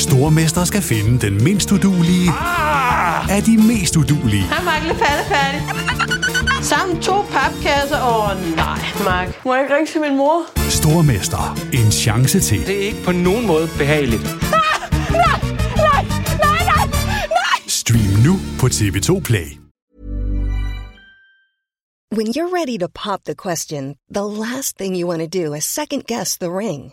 Stormester skal finde den mindst udulige Ah! af de mest udulige. Hej, Mark. Lidt færdig. Sammen to papkasser. Åh, oh, nej, Mark. Må jeg ikke ringe til min mor? Stormester. En chance til. Det er ikke på nogen måde behageligt. Stream nu på TV2 Play. When you're ready to pop the question, the last thing you want to do is second guess the ring.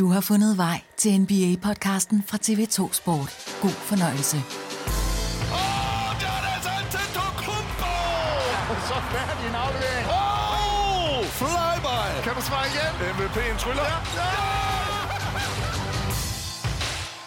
Du har fundet vej til NBA-podcasten fra TV2 Sport. God fornøjelse. Åh, der er altså Antetokounmpo! Så færdig en aflevering. Åh, flyby! Kan du svare igen? MVP'en tryller. Ja!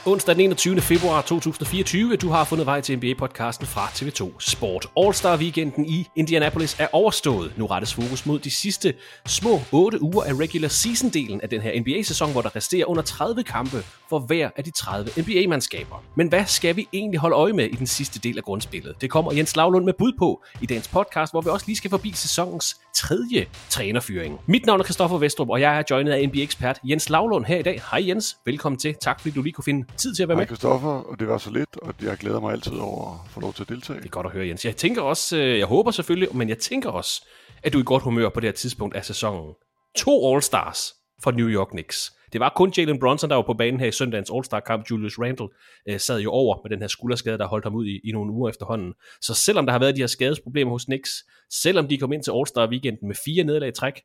Onsdag den 21. februar 2024. Du har fundet vej til NBA-podcasten fra TV2 Sport. All-Star-weekenden i Indianapolis er overstået. Nu rettes fokus mod de sidste små 8 uger af regular season-delen af den her NBA-sæson, hvor der resterer under 30 kampe for hver af de 30 NBA-mandskaber. Men hvad skal vi egentlig holde øje med i den sidste del af grundspillet? Det kommer Jens Lavlund med bud på i dagens podcast, hvor vi også lige skal forbi sæsonens tredje trænerfyring. Mit navn er Kristoffer Vestrup, og jeg er joinet af NBA-ekspert Jens Lavlund her i dag. Hej Jens, velkommen til. Tak fordi du lige kunne finde tid til at være Hej med. Christoffer, og det var så lidt, og jeg glæder mig altid over at få lov til at deltage. Det er godt at høre, Jens. Jeg tænker også, øh, jeg håber selvfølgelig, men jeg tænker også, at du er i godt humør på det her tidspunkt af sæsonen. To All-Stars for New York Knicks. Det var kun Jalen Bronson, der var på banen her i søndagens All-Star-kamp. Julius Randle øh, sad jo over med den her skulderskade, der holdt ham ud i, i nogle uger efterhånden. Så selvom der har været de her skadesproblemer hos Knicks, selvom de kom ind til All-Star-weekenden med fire nederlag i træk,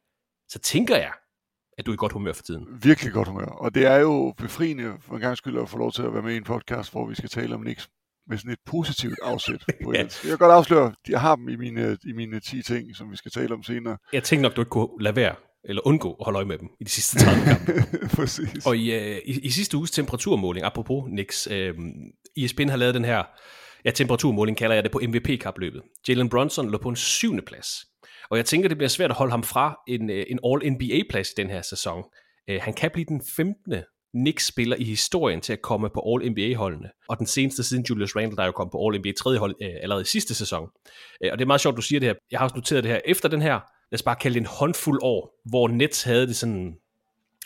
så tænker jeg, at du er i godt humør for tiden. Virkelig godt humør. Og det er jo befriende for en gang skyld at få lov til at være med i en podcast, hvor vi skal tale om Knicks med sådan et positivt afsæt. På Ja. Jeg kan godt afsløre, at jeg har dem i mine, i mine 10 ting, som vi skal tale om senere. Jeg tænkte nok, du ikke kunne lade være eller undgå at holde øje med dem i de sidste 30 kampe. Præcis. Og i, øh, i, i sidste uges temperaturmåling, apropos Knicks, øh, ESPN har lavet den her, ja temperaturmåling kalder jeg det på MVP-kapløbet. Jalen Brunson lå på en syvende plads. Og jeg tænker, det bliver svært at holde ham fra en, øh, en All-NBA-plads i den her sæson. Øh, han kan blive den 15. Knicks-spiller i historien til at komme på All-NBA-holdene. Og den seneste siden Julius Randle, der er jo kom på All-NBA tredje hold øh, allerede i sidste sæson. Øh, og det er meget sjovt, du siger det her. Jeg har også noteret det her. Efter den her, lad os bare kalde det en håndfuld år, hvor Nets havde det sådan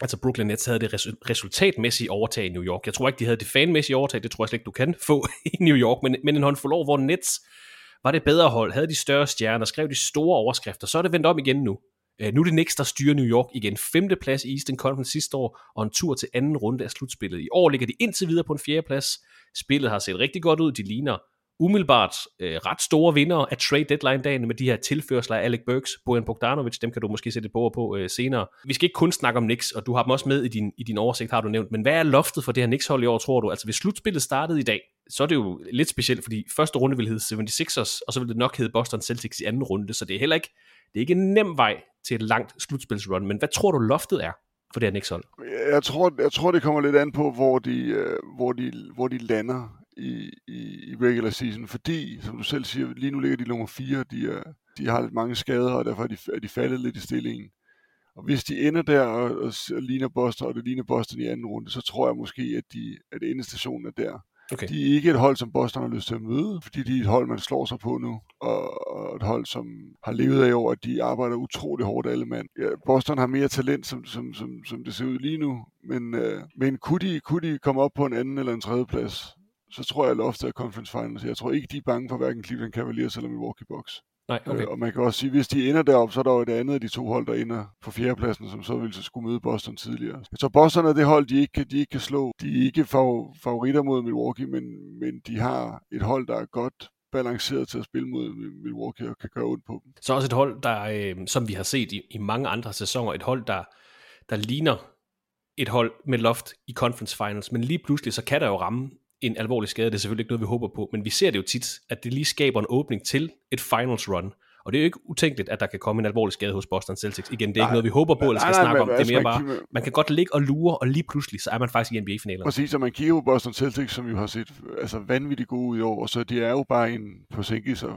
altså Brooklyn Nets havde det resultatmæssige overtag i New York. Jeg tror ikke, de havde det fanmæssige overtag, det tror jeg slet ikke, du kan få i New York, men, men en håndfuld år, hvor Nets var det bedre hold, havde de større stjerner, skrev de store overskrifter, så er det vendt om igen nu. Øh, nu er det Knicks, der styrer New York igen. Femte plads i Eastern Conference sidste år, og en tur til anden runde af slutspillet. I år ligger de indtil videre på en fjerde plads. Spillet har set rigtig godt ud. De ligner umiddelbart øh, ret store vinder af trade deadline-dagen med de her tilførsler af Alec Burks, Bojan Bogdanovic, dem kan du måske sætte på på øh, senere. Vi skal ikke kun snakke om Knicks, og du har dem også med i din, i din oversigt, har du nævnt, men hvad er loftet for det her Knicks-hold i år, tror du? Altså hvis slutspillet startede i dag, så er det jo lidt specielt, fordi første runde vil hedde 76ers, og så vil det nok hedde Boston Celtics i anden runde, så det er heller ikke, det er ikke en nem vej til et langt slutspilsrun, men hvad tror du loftet er for det her Knicks-hold? Jeg tror, jeg tror, det kommer lidt an på, hvor de, øh, hvor de, hvor de lander i, i, i regular season, fordi, som du selv siger, lige nu ligger de nummer 4, de, er, de har lidt mange skader, og derfor er de, er de faldet lidt i stillingen. Og hvis de ender der og, og, og ligner Boston, og det ligner Boston i anden runde, så tror jeg måske, at, de, at endestationen er der. Okay. De er ikke et hold, som Boston har lyst til at møde, fordi de er et hold, man slår sig på nu, og et hold, som har levet af over, at de arbejder utrolig hårdt alle mand. Ja, Boston har mere talent, som, som, som, som det ser ud lige nu, men, øh, men kunne, de, kunne de komme op på en anden eller en tredje plads, så tror jeg, at loftet er conference finals. Jeg tror ikke, de er bange for hverken Cleveland Cavaliers eller Milwaukee Bucks. Nej, okay. Øh, og man kan også sige, hvis de ender derop, så er der jo et andet af de to hold, der ender på fjerdepladsen, som så ville så skulle møde Boston tidligere. Så Boston er det hold, de ikke, de ikke kan slå. De er ikke favoritter mod Milwaukee, men, men de har et hold, der er godt balanceret til at spille mod Milwaukee og kan gøre ondt på dem. Så også et hold, der, øh, som vi har set i, i mange andre sæsoner, et hold, der, der ligner et hold med loft i conference finals, men lige pludselig så kan der jo ramme en alvorlig skade. Det er selvfølgelig ikke noget, vi håber på, men vi ser det jo tit, at det lige skaber en åbning til et finals run. Og det er jo ikke utænkeligt, at der kan komme en alvorlig skade hos Boston Celtics. Igen, det er nej, ikke noget, vi håber på, eller skal nej, nej, snakke om. Det er mere bare, man kan godt ligge og lure, og lige pludselig, så er man faktisk i NBA-finalen. Præcis, så man kigger på Boston Celtics, som vi har set altså vanvittigt gode ud i år, og så det er jo bare en på Sinkis, øh,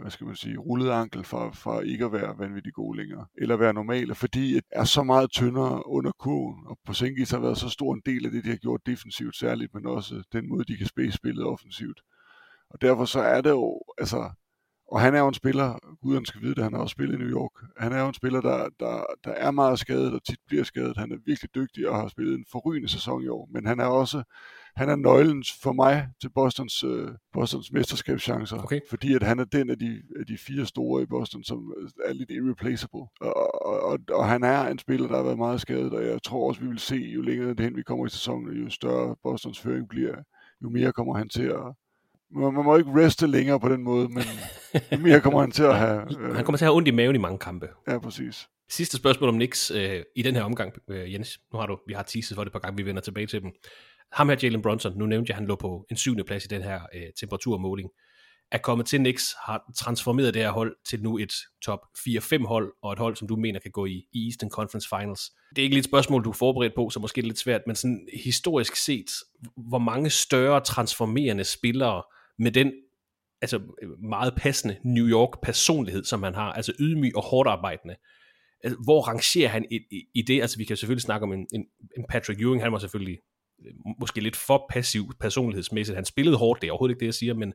hvad skal man sige, rullet ankel fra, fra ikke at være vanvittigt gode længere, eller være normale, fordi det er så meget tyndere under kurven, og på Sinkis har været så stor en del af det, de har gjort defensivt særligt, men også den måde, de kan spille spillet offensivt. Og derfor så er det jo, altså, og han er jo en spiller, guderne skal vide det, han har også spillet i New York. Han er jo en spiller, der, der, der er meget skadet og tit bliver skadet. Han er virkelig dygtig og har spillet en forrygende sæson i år. Men han er også han er nøglen for mig til Bostons, uh, Bostons mesterskabschancer. Okay. Fordi at han er den af de, af de fire store i Boston, som er lidt irreplaceable. Og, og, og, og han er en spiller, der har været meget skadet, og jeg tror også, vi vil se, jo længere det hen vi kommer i sæsonen, jo større Bostons føring bliver, jo mere kommer han til at, man, man må ikke reste længere på den måde, men mere kommer han til at have... Øh... Han kommer til at have ondt i maven i mange kampe. Ja, præcis. Sidste spørgsmål om Knicks øh, i den her omgang, øh, Jens. Nu har du, vi har teaset for det par gange, vi vender tilbage til dem. Ham her, Jalen Brunson, nu nævnte jeg, at han lå på en syvende plads i den her øh, temperaturmåling er kommet til Knicks, har transformeret det her hold til nu et top 4-5 hold, og et hold, som du mener kan gå i, i Eastern Conference Finals. Det er ikke lidt et spørgsmål, du er forberedt på, så måske lidt svært, men sådan historisk set, hvor mange større transformerende spillere med den altså meget passende New York personlighed, som han har, altså ydmyg og hårdt arbejdende. Altså, hvor rangerer han i, i, i det? Altså vi kan selvfølgelig snakke om en, en, en Patrick Ewing, han var selvfølgelig øh, måske lidt for passiv personlighedsmæssigt. Han spillede hårdt, det er overhovedet ikke det, jeg siger, men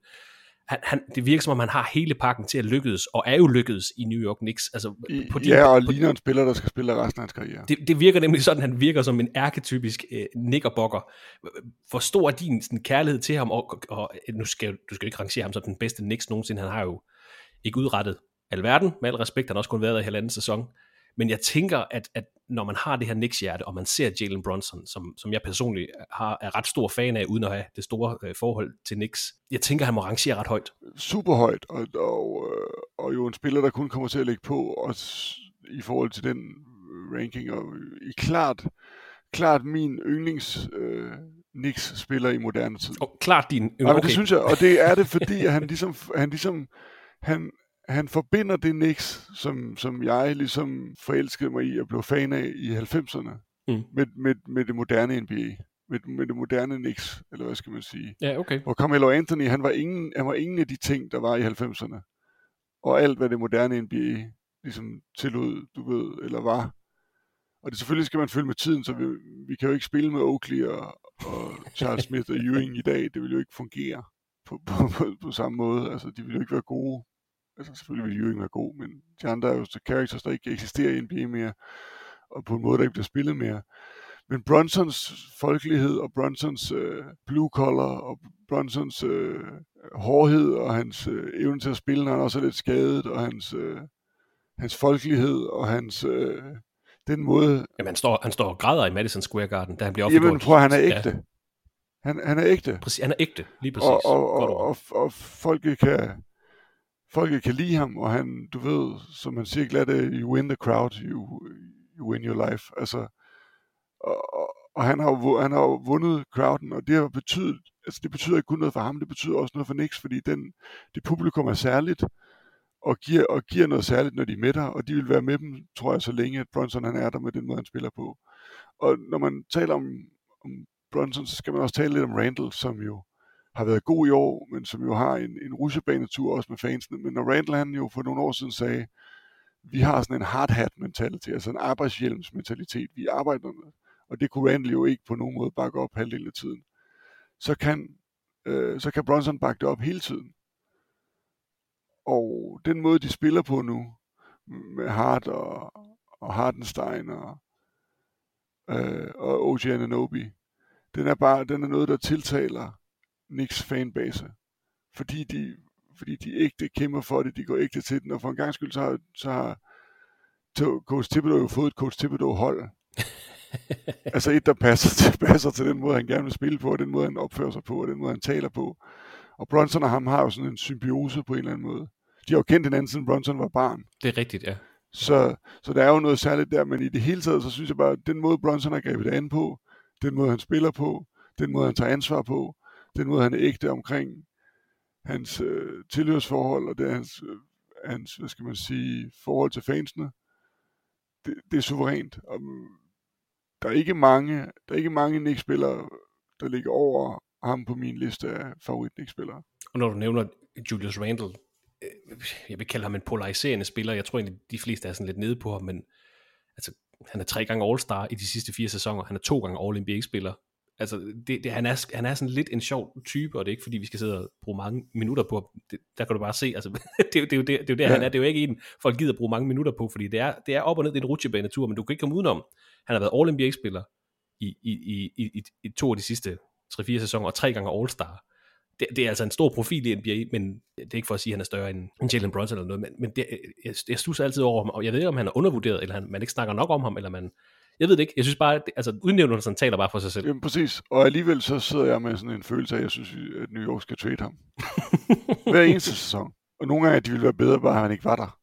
han, han, det virker som om, han har hele pakken til at lykkes, og er jo lykkedes i New York Knicks. Altså, på de, ja, og på, ligner en spiller, der skal spille resten af hans karriere. Det, det virker nemlig sådan, han virker som en ærketypisk øh, nickerbokker. Hvor stor er din sådan, kærlighed til ham, og, og nu skal du skal ikke rangere ham som den bedste Knicks nogensinde, han har jo ikke udrettet alverden, med al respekt, han har også kun været der i halvanden sæson, men jeg tænker, at, at når man har det her Knicks-hjerte, og man ser Jalen Brunson, som, som jeg personligt har, er ret stor fan af, uden at have det store øh, forhold til Knicks, jeg tænker, han må rangere ret højt. Super højt, og, og, øh, og jo en spiller, der kun kommer til at lægge på, også i forhold til den ranking, og i klart, klart min yndlings øh, Knicks spiller i moderne tid. Og klart din. Okay. Ja, det synes jeg, og det er det, fordi han ligesom, han ligesom han, han forbinder det Knicks, som, som jeg ligesom forelskede mig i og blev fan af i 90'erne, mm. med, med, med det moderne NBA. Med, med det moderne Knicks, eller hvad skal man sige. Ja, okay. Og Carmelo Anthony, han var, ingen, han var ingen af de ting, der var i 90'erne. Og alt, hvad det moderne NBA ligesom tillod, du ved, eller var. Og det selvfølgelig skal man følge med tiden, så vi, vi kan jo ikke spille med Oakley og, og Charles Smith og Ewing i dag. Det vil jo ikke fungere på, på, på, på samme måde. Altså, de vil jo ikke være gode altså selvfølgelig vil Ewing være god, men de andre er jo så characters, der ikke eksisterer i NBA mere, og på en måde, der ikke bliver spillet mere. Men Bronsons folkelighed og Bronsons øh, blue collar og Bronsons øh, hårdhed og hans øh, evne til at spille, når han også er lidt skadet, og hans, øh, hans folkelighed og hans... Øh, den måde... Jamen, han står, han står og græder i Madison Square Garden, da han bliver offentliggjort. Jamen, prøv, han er ægte. Ja. Han, han er ægte. Præcis, han er ægte, lige præcis. Og, og, og, og, og folket kan, folket kan lide ham, og han, du ved, som man siger glat, you win the crowd, you, you win your life. Altså, og, og, og han har han har vundet crowden, og det har betydet, altså det betyder ikke kun noget for ham, det betyder også noget for Nix, fordi den, det publikum er særligt, og giver, og giver noget særligt, når de er med der, og de vil være med dem, tror jeg, så længe at Bronson han er der med den måde, han spiller på. Og når man taler om, om Bronson, så skal man også tale lidt om Randall, som jo har været god i år, men som jo har en, en russebanetur også med fansene. Men når Randall han jo for nogle år siden sagde, vi har sådan en hard hat mentalitet, altså en arbejdshjelms mentalitet, vi arbejder med, og det kunne Randall jo ikke på nogen måde bakke op halvdelen af tiden, så kan øh, så kan Bronson bakke det op hele tiden. Og den måde, de spiller på nu, med Hart og, og Hardenstein og, øh, og OG Ananobi, den er bare den er noget, der tiltaler Knicks fanbase. Fordi de, fordi de ægte kæmper for det, de går ægte til den, og for en gang skyld, så har, så har Coach Thibodeau jo fået et Coach Thibodeau-hold. altså et, der passer til, passer til den måde, han gerne vil spille på, og den måde, han opfører sig på, og den måde, han taler på. Og Bronson og ham har jo sådan en symbiose på en eller anden måde. De har jo kendt hinanden, siden Bronson var barn. Det er rigtigt, ja. Så, så der er jo noget særligt der, men i det hele taget, så synes jeg bare, at den måde, Bronson har grebet det an på, den måde, han spiller på, den måde, han tager ansvar på, den måde, han er ægte omkring hans øh, tilhørsforhold, og det er hans, øh, hans, hvad skal man sige, forhold til fansene, det, det er suverænt. Og, mm, der er ikke mange, der er ikke mange Knicks-spillere, der ligger over ham på min liste af favorit spillere Og når du nævner Julius Randle, øh, jeg vil kalde ham en polariserende spiller. Jeg tror egentlig, de fleste er sådan lidt nede på ham, men altså, han er tre gange All-Star i de sidste fire sæsoner. Han er to gange All-NBA-spiller. Altså, det, det, han, er, han er sådan lidt en sjov type, og det er ikke fordi, vi skal sidde og bruge mange minutter på det, Der kan du bare se, altså, det, det, det, er jo det, det er jo der, ja. han er. Det er jo ikke en, folk gider bruge mange minutter på, fordi det er, det er op og ned, det er en rutsjebanetur, men du kan ikke komme udenom. Han har været All-NBA-spiller i, i, i, i, i, to af de sidste 3-4 sæsoner, og tre gange All-Star det, det er altså en stor profil i NBA, men det er ikke for at sige, at han er større end, end Jalen Brunson eller noget, men, men det, jeg, jeg stusser altid over ham, og jeg ved ikke, om han er undervurderet, eller han, man ikke snakker nok om ham, eller man, jeg ved det ikke. Jeg synes bare, at altså udnævnelsen taler bare for sig selv. Jamen præcis. Og alligevel så sidder jeg med sådan en følelse af, at jeg synes, at New York skal trade ham. Hver eneste sæson. Og nogle gange, de ville være bedre, bare han ikke var der.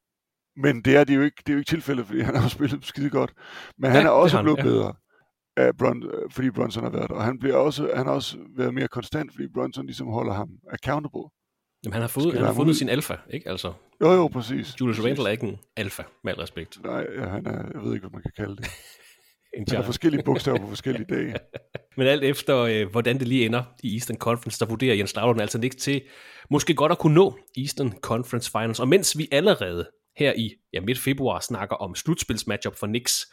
Men det er, det jo ikke, det er jo ikke tilfældet, fordi han har spillet skide godt. Men ja, han er også han, blevet ja. bedre af Bron, fordi Bronson har været der. Og han, bliver også, han har også været mere konstant, fordi Bronson ligesom holder ham accountable. Jamen, han har, fået, han har fundet sin alfa, ikke? Altså, jo, jo, præcis. Julius Randle er ikke en alfa, med al respekt. Nej, ja, han er, jeg ved ikke, hvad man kan kalde det. en genre. Der er forskellige bogstaver på forskellige dage. Men alt efter, øh, hvordan det lige ender i Eastern Conference, der vurderer Jens Stavlund altså ikke til måske godt at kunne nå Eastern Conference Finals. Og mens vi allerede her i ja, midt februar snakker om slutspilsmatchup for Knicks,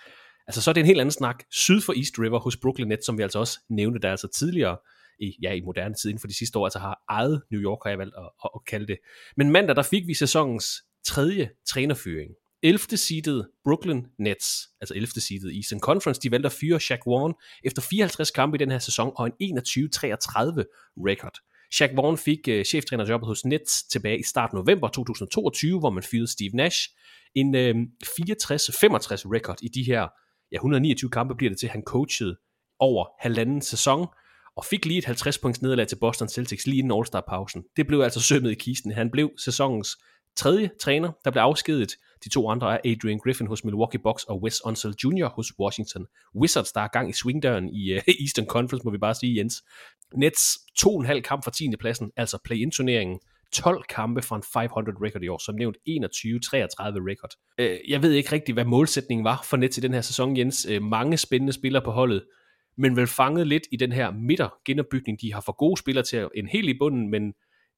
Altså så er det en helt anden snak syd for East River hos Brooklyn Nets, som vi altså også nævnte der altså tidligere i, ja, i moderne tid inden for de sidste år, altså har ejet New York, har jeg valgt at, at, at kalde det. Men mandag, der fik vi sæsonens tredje trænerføring. 11. seedet Brooklyn Nets, altså 11. seedet i Eastern Conference, de valgte at fyre Shaq Vaughn efter 54 kampe i den her sæson og en 21-33 record. Shaq Vaughn fik uh, cheftrænerjobbet hos Nets tilbage i start november 2022, hvor man fyrede Steve Nash. En uh, øh, 64-65 record i de her ja, 129 kampe bliver det til, han coachede over halvanden sæson, og fik lige et 50 points nederlag til Boston Celtics lige inden All-Star-pausen. Det blev altså sømmet i kisten. Han blev sæsonens tredje træner, der blev afskedet. De to andre er Adrian Griffin hos Milwaukee Bucks og Wes Unseld Jr. hos Washington Wizards, der er gang i swingdøren i uh, Eastern Conference, må vi bare sige, Jens. Nets to og en halv kamp fra 10. pladsen, altså play-in-turneringen, 12 kampe fra en 500 record i år, som nævnt 21-33 record. Øh, jeg ved ikke rigtig, hvad målsætningen var for Nets i den her sæson, Jens. Øh, mange spændende spillere på holdet, men vel fanget lidt i den her midtergenopbygning. De har for gode spillere til en helt i bunden, men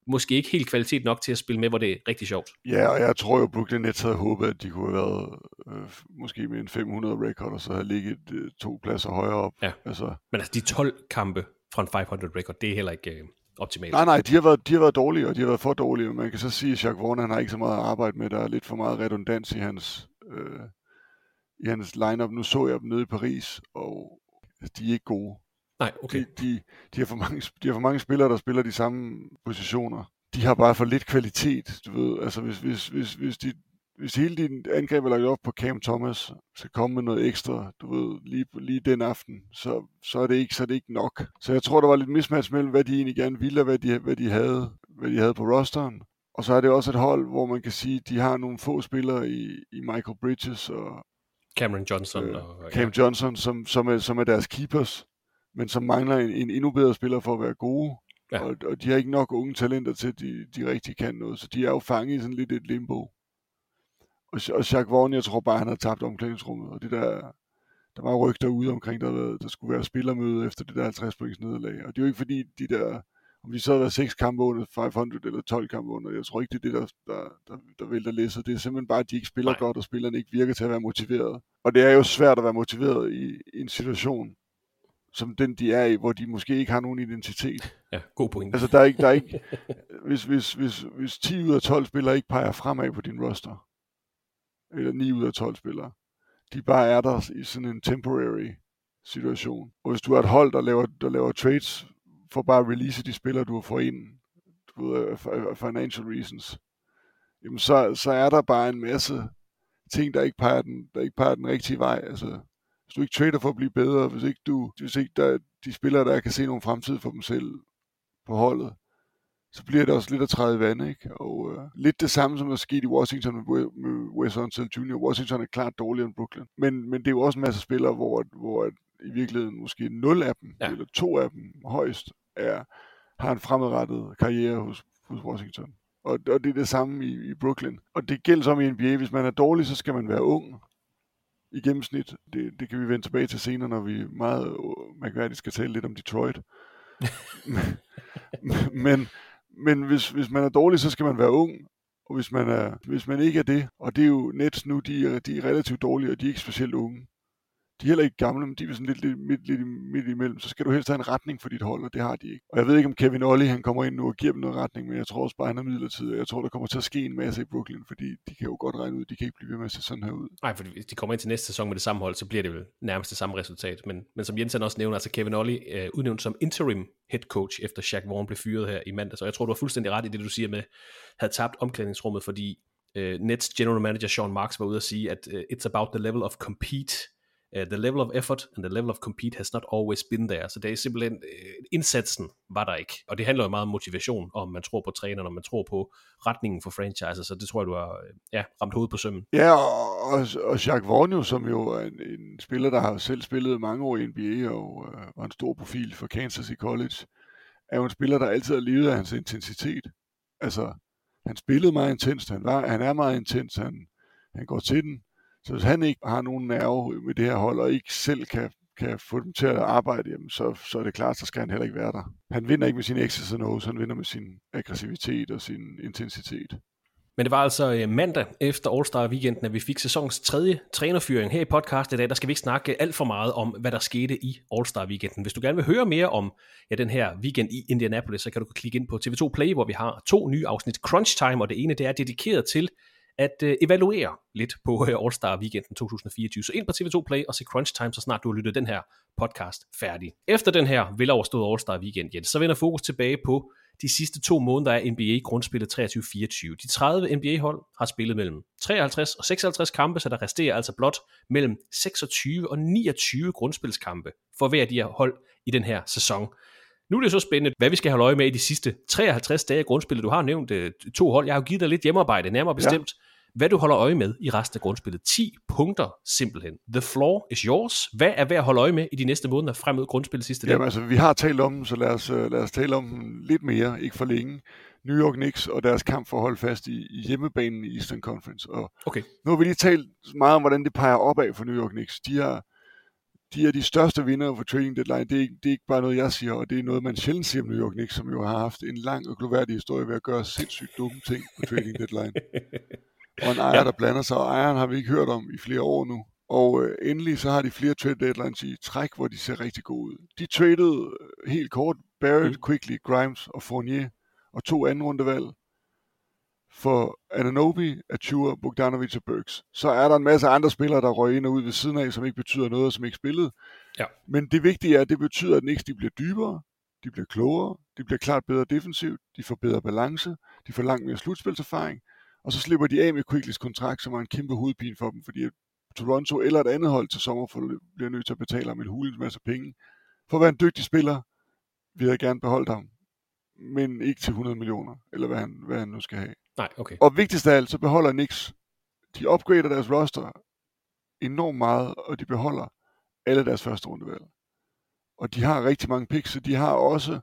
måske ikke helt kvalitet nok til at spille med, hvor det er rigtig sjovt. Ja, og jeg tror jo, Brooklyn Nets havde håbet, at de kunne have været øh, måske med en 500 record, og så have ligget øh, to pladser højere op. Ja. Altså. Men altså de 12 kampe fra en 500 record, det er heller ikke... Øh, optimalt. Nej, nej, de har, været, de har været dårlige, og de har været for dårlige. Man kan så sige, at Jacques Vaughn, han har ikke så meget at arbejde med. Der er lidt for meget redundans i hans, øh, i hans lineup. Nu så jeg dem nede i Paris, og de er ikke gode. Nej, okay. De, de, de, har for mange, de har for mange spillere, der spiller de samme positioner. De har bare for lidt kvalitet, du ved. Altså, hvis, hvis, hvis, hvis de hvis hele din angreb er lagt op på Cam Thomas, skal komme med noget ekstra, du ved, lige, lige den aften, så, så, er det ikke, så er det ikke nok. Så jeg tror, der var lidt mismatch mellem, hvad de egentlig gerne ville, og hvad de, hvad de, havde, hvad de havde på rosteren. Og så er det også et hold, hvor man kan sige, at de har nogle få spillere i, i Michael Bridges og Cameron Johnson. Øh, og, Cam ja. Johnson, som, som, er, som er deres keepers, men som mangler en, en endnu bedre spiller for at være gode. Ja. Og, og de har ikke nok unge talenter til, at de, de rigtig kan noget. Så de er jo fanget i sådan lidt et limbo. Og, og Jacques Vaughn, jeg tror bare, han havde tabt omklædningsrummet. Og det der, der var rygter ude omkring, der, der skulle være spillermøde efter det der 50 points nederlag. Og det er jo ikke fordi, de der, om de så havde været 6 kampe under 500 eller 12 kampe under, jeg tror ikke, det er det, der, der, der, der vælter læsset. Det er simpelthen bare, at de ikke spiller Nej. godt, og spillerne ikke virker til at være motiveret. Og det er jo svært at være motiveret i, i en situation, som den de er i, hvor de måske ikke har nogen identitet. Ja, god point. Altså der er ikke, der er ikke hvis, hvis, hvis, hvis 10 ud af 12 spillere ikke peger fremad på din roster, eller 9 ud af 12 spillere, de bare er der i sådan en temporary situation. Og hvis du har et hold, der laver, der laver trades for bare at release de spillere, du har fået ind, du ved, af financial reasons, jamen så, så er der bare en masse ting, der ikke peger den, der ikke peger den rigtige vej. Altså, hvis du ikke trader for at blive bedre, hvis ikke du, hvis ikke der, de spillere, der kan se nogle fremtid for dem selv på holdet, så bliver det også lidt at træde i vand, ikke? Og øh, lidt det samme, som er sket i Washington med, med Wes Unseld Jr. Washington er klart dårligere end Brooklyn. Men, men det er jo også en masse spillere, hvor, hvor i virkeligheden måske nul af dem, ja. eller to af dem højst, er, har en fremadrettet karriere hos, hos Washington. Og, og det er det samme i, i Brooklyn. Og det gælder som i NBA. Hvis man er dårlig, så skal man være ung i gennemsnit. Det, det kan vi vende tilbage til senere, når vi meget mærkværdigt skal tale lidt om Detroit. men men hvis, hvis man er dårlig, så skal man være ung. Og hvis man, er, hvis man ikke er det, og det er jo Nets nu, de er, de er relativt dårlige, og de er ikke specielt unge de er heller ikke gamle, men de er sådan lidt, lidt, midt, lidt midt imellem, så skal du helst have en retning for dit hold, og det har de ikke. Og jeg ved ikke, om Kevin Olli han kommer ind nu og giver dem noget retning, men jeg tror også bare, han er midlertidig, jeg tror, der kommer til at ske en masse i Brooklyn, fordi de kan jo godt regne ud, de kan ikke blive ved med at se sådan her ud. Nej, for hvis de kommer ind til næste sæson med det samme hold, så bliver det vel nærmest det samme resultat. Men, men som Jensen også nævner, altså Kevin Olli øh, udnævnt som interim head coach, efter Shaq Vaughn blev fyret her i mandag. Så jeg tror, du har fuldstændig ret i det, du siger med, havde tabt omklædningsrummet, fordi øh, Nets general manager Sean Marks var ude at sige, at øh, it's about the level of compete uh, the level of effort and the level of compete has not always been there. Så det er simpelthen, uh, indsatsen var der ikke. Og det handler jo meget om motivation, om man tror på træneren, om man tror på retningen for franchises, så det tror jeg, du har øh, ja, ramt hovedet på sømmen. Ja, og, og, Jacques Vornio, som jo er en, en spiller, der har selv spillet mange år i NBA og øh, var en stor profil for Kansas i college, er jo en spiller, der altid har levet af hans intensitet. Altså, han spillede meget intenst, han, var, han er meget intens, han, han går til den, så hvis han ikke har nogen nerve med det her hold, og ikke selv kan, kan få dem til at arbejde, jamen, så, så er det klart, så skal han heller ikke være der. Han vinder ikke med sin exes and O's, han vinder med sin aggressivitet og sin intensitet. Men det var altså øh, mandag efter All-Star weekenden, at vi fik sæsonens tredje trænerfyring her i podcast i dag. Der skal vi ikke snakke alt for meget om, hvad der skete i All-Star weekenden. Hvis du gerne vil høre mere om ja, den her weekend i Indianapolis, så kan du klikke ind på TV2 Play, hvor vi har to nye afsnit Crunch Time, og det ene det er dedikeret til at øh, evaluere lidt på øh, All-Star Weekenden 2024. Så ind på TV2 Play og se Crunch Time, så snart du har lyttet den her podcast færdig. Efter den her veloverståede All-Star Weekend, Jens, så vender fokus tilbage på de sidste to måneder af NBA grundspillet 23-24. De 30 NBA-hold har spillet mellem 53 og 56 kampe, så der resterer altså blot mellem 26 og 29 grundspilskampe for hver af de her hold i den her sæson. Nu er det så spændende, hvad vi skal have øje med i de sidste 53 dage af grundspillet. Du har nævnt uh, to hold. Jeg har jo givet dig lidt hjemmearbejde, nærmere bestemt. Ja hvad du holder øje med i resten af grundspillet. 10 punkter simpelthen. The floor is yours. Hvad er værd at holde øje med i de næste måneder frem mod grundspillet sidste dag? Jamen altså, vi har talt om dem, så lad os, øh, lad os tale om dem lidt mere, ikke for længe. New York Knicks og deres kamp for at holde fast i, i hjemmebanen i Eastern Conference. Og okay. Nu har vi lige talt meget om, hvordan det peger opad for New York Knicks. De har, de er de største vinder for trading deadline. Det er, ikke, det er ikke bare noget, jeg siger, og det er noget, man sjældent siger om New York Knicks, som jo har haft en lang og gloværdig historie ved at gøre sindssygt dumme ting på trading deadline. og en ejer, ja. der blander sig, og ejeren har vi ikke hørt om i flere år nu. Og øh, endelig så har de flere trade deadlines i træk, hvor de ser rigtig gode ud. De traded øh, helt kort Barrett, mm. Quickly, Grimes og Fournier og to anden rundevalg for Ananobi, Achua, Bogdanovic og Burks. Så er der en masse andre spillere, der røg ind og ud ved siden af, som ikke betyder noget, og som ikke spillede. Ja. Men det vigtige er, at det betyder, at Knicks de bliver dybere, de bliver klogere, de bliver klart bedre defensivt, de får bedre balance, de får langt mere slutspilserfaring, og så slipper de af med Quicklys kontrakt, som er en kæmpe hovedpine for dem, fordi Toronto eller et andet hold til sommer bliver nødt til at betale ham en hulens masse penge. For at være en dygtig spiller, vil jeg gerne beholde ham, men ikke til 100 millioner, eller hvad han, hvad han nu skal have. Nej, okay. Og vigtigst af alt, så beholder Knicks, de upgrader deres roster enormt meget, og de beholder alle deres første rundevalg. Og de har rigtig mange picks, så de har også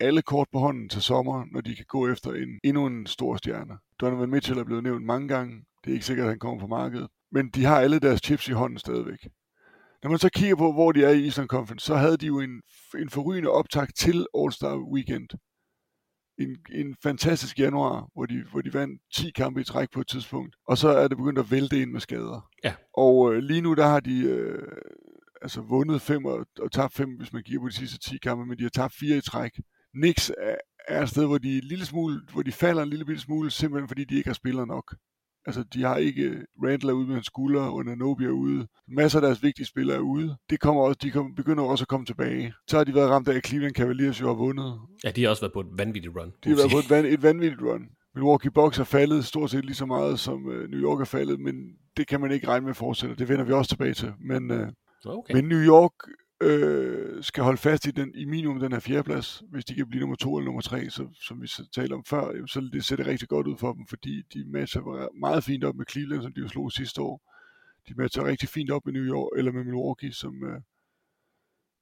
alle kort på hånden til sommer, når de kan gå efter en, endnu en stor stjerne. Donovan Mitchell er blevet nævnt mange gange. Det er ikke sikkert, at han kommer på markedet. Men de har alle deres chips i hånden stadigvæk. Når man så kigger på, hvor de er i Eastern Conference, så havde de jo en, en forrygende optag til All-Star Weekend. En, en fantastisk januar, hvor de, hvor de vandt 10 kampe i træk på et tidspunkt. Og så er det begyndt at vælte ind med skader. Ja. Og øh, lige nu, der har de... Øh, altså vundet fem og, og tabt fem, hvis man giver på de sidste 10 kampe, men de har tabt fire i træk. Knicks er, er et sted, hvor de, en lille smule, hvor de falder en lille smule, simpelthen fordi de ikke har spillere nok. Altså, de har ikke Randall er ude med en skulder, og Nanobi er ude. Masser af deres vigtige spillere er ude. Det kommer også, de kommer, begynder også at komme tilbage. Så har de været ramt af, at Cleveland Cavaliers jo har vundet. Ja, de har også været på et vanvittigt run. De har været på et, van, et vanvittigt run. Milwaukee Bucks er faldet stort set lige så meget, som uh, New York er faldet, men det kan man ikke regne med fortsætter. Det vender vi også tilbage til. Men, uh, okay. men New York øh, skal holde fast i, den, i minimum den her fjerdeplads. Hvis de kan blive nummer to eller nummer tre, så, som vi talte om før, så det ser det rigtig godt ud for dem, fordi de matcher meget fint op med Cleveland, som de jo slog sidste år. De matcher rigtig fint op med New York, eller med Milwaukee, som, øh,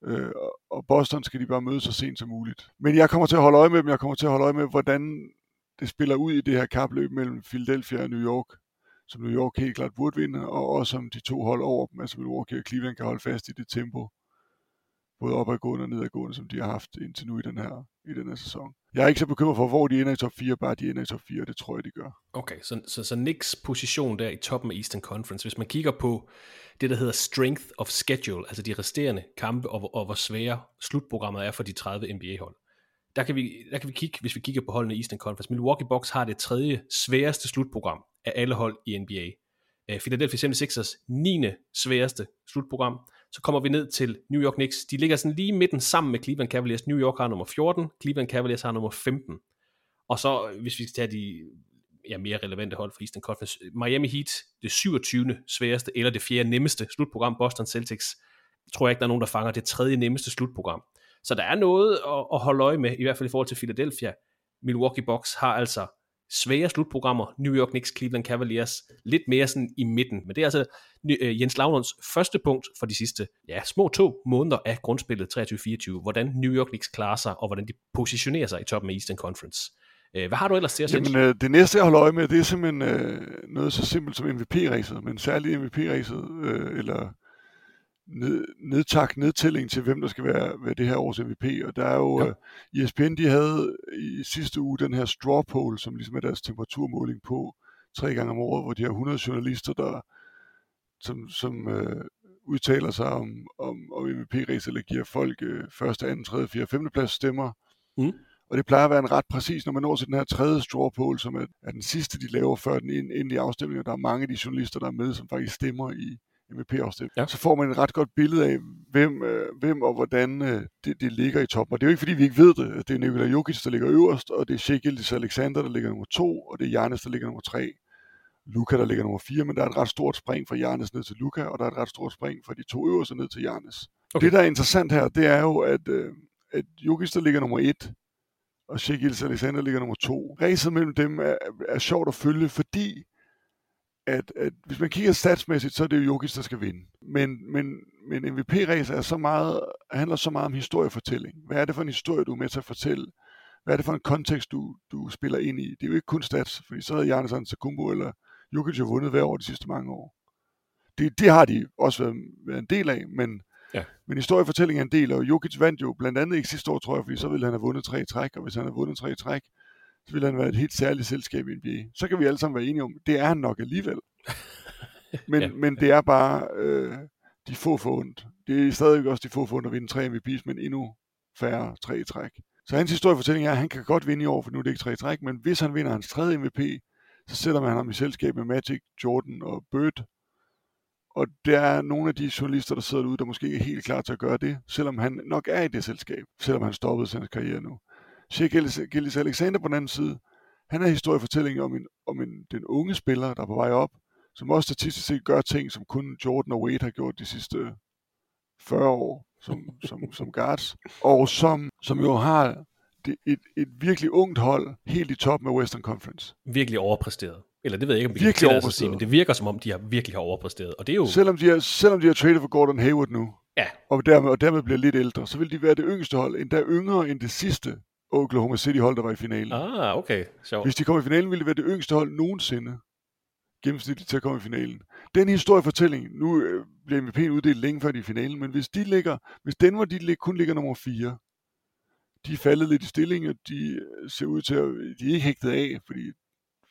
øh, og Boston skal de bare møde så sent som muligt. Men jeg kommer til at holde øje med dem, jeg kommer til at holde øje med, hvordan det spiller ud i det her kapløb mellem Philadelphia og New York, som New York helt klart burde vinde, og også om de to hold over dem, altså Milwaukee og Cleveland kan holde fast i det tempo, både opadgående og nedadgående, som de har haft indtil nu i den her, i den her sæson. Jeg er ikke så bekymret for, hvor de ender i top 4, bare de ender i top 4, det tror jeg, de gør. Okay, så, så, så Knicks position der i toppen af Eastern Conference, hvis man kigger på det, der hedder strength of schedule, altså de resterende kampe, og, og hvor svære slutprogrammet er for de 30 NBA-hold, der kan, vi, der kan vi kigge, hvis vi kigger på holdene i Eastern Conference. Milwaukee Bucks har det tredje sværeste slutprogram af alle hold i NBA. Øh, Philadelphia 76ers 9. sværeste slutprogram. Så kommer vi ned til New York Knicks. De ligger sådan lige midten sammen med Cleveland Cavaliers. New York har nummer 14, Cleveland Cavaliers har nummer 15. Og så, øh, hvis vi skal tage de ja, mere relevante hold for Eastern Conference, øh, Miami Heat, det 27. sværeste, eller det fjerde nemmeste slutprogram, Boston Celtics, tror jeg ikke, der er nogen, der fanger det tredje nemmeste slutprogram. Så der er noget at, at holde øje med, i hvert fald i forhold til Philadelphia. Milwaukee Bucks har altså svære slutprogrammer, New York Knicks, Cleveland Cavaliers, lidt mere sådan i midten. Men det er altså øh, Jens Lavlunds første punkt for de sidste ja, små to måneder af grundspillet 23-24, hvordan New York Knicks klarer sig, og hvordan de positionerer sig i toppen af Eastern Conference. Øh, hvad har du ellers til at Jamen, øh, det næste, jeg holder øje med, det er simpelthen øh, noget så simpelt som MVP-ræset, men særligt MVP-ræset, øh, eller ned, nedtak, nedtælling til, hvem der skal være, være det her års MVP. Og der er jo, ja. uh, ESPN, de havde i sidste uge den her straw poll, som ligesom er deres temperaturmåling på tre gange om året, hvor de har 100 journalister, der som, som uh, udtaler sig om, om, om MVP-race, eller giver folk uh, første, anden, tredje, fjerde, femte plads stemmer. Mm. Og det plejer at være en ret præcis, når man når til den her tredje straw poll, som er, er den sidste, de laver før den endelige afstemning, og der er mange af de journalister, der er med, som faktisk stemmer i, MVP-afstemning, ja. så får man et ret godt billede af, hvem, øh, hvem og hvordan øh, det, det ligger i toppen. Og det er jo ikke, fordi vi ikke ved det. Det er Nikola Jokic, der ligger øverst, og det er Shea Alexander, der ligger nummer to, og det er Giannis, der ligger nummer tre. Luka, der ligger nummer 4, men der er et ret stort spring fra Giannis ned til Luka, og der er et ret stort spring fra de to øverste ned til Giannis. Okay. Det, der er interessant her, det er jo, at, øh, at Jokic, der ligger nummer 1, og Shea Alexander ligger nummer 2. Ræset mellem dem er, er sjovt at følge, fordi at, at hvis man kigger statsmæssigt, så er det jo Jokic, der skal vinde. Men, men, men MVP-race er så meget, handler så meget om historiefortælling. Hvad er det for en historie, du er med til at fortælle? Hvad er det for en kontekst, du, du spiller ind i? Det er jo ikke kun stats, fordi så havde Giannis Antetokounmpo eller Jokic jo vundet hver år de sidste mange år. Det, det har de også været, været en del af, men, ja. men historiefortælling er en del, og Jokic vandt jo blandt andet ikke sidste år, tror jeg, fordi så ville han have vundet tre træk, og hvis han havde vundet tre træk, så ville han være et helt særligt selskab i NBA. Så kan vi alle sammen være enige om, det er han nok alligevel. Men, ja. men det er bare øh, de få fundet. Det er stadig også de få fundet at vinde tre MVP's, men endnu færre tre i træk. Så hans historiefortælling er, at han kan godt vinde i år, for nu er det ikke tre i træk, men hvis han vinder hans tredje MVP, så sætter man ham i selskab med Magic, Jordan og Bird. Og der er nogle af de journalister, der sidder derude, der måske ikke er helt klar til at gøre det, selvom han nok er i det selskab, selvom han stoppede sin karriere nu. Shea Gillis Alexander på den anden side, han er historiefortælling om, en, om en, den unge spiller, der er på vej op, som også statistisk set gør ting, som kun Jordan og Wade har gjort de sidste 40 år som, som, som guards, og som, som jo har det, et, et virkelig ungt hold helt i top med Western Conference. Virkelig overpræsteret. Eller det ved jeg ikke, om vi virkelig kan sige, men det virker som om, de har virkelig har overpræsteret. Og det er jo... selvom, de har, selvom de har traded for Gordon Hayward nu, ja. og, dermed, og dermed bliver lidt ældre, så vil de være det yngste hold, endda yngre end det sidste Oklahoma City hold, der var i finalen. Ah, okay. Sjov. Hvis de kommer i finalen, ville det være det yngste hold nogensinde gennemsnitligt til at komme i finalen. Den historiefortælling, nu øh, bliver MVP uddelt længe før de i finalen, men hvis de ligger, hvis Denver de kun ligger nummer 4, de er faldet lidt i stilling, og de øh, ser ud til at, de er ikke hægtet af, fordi,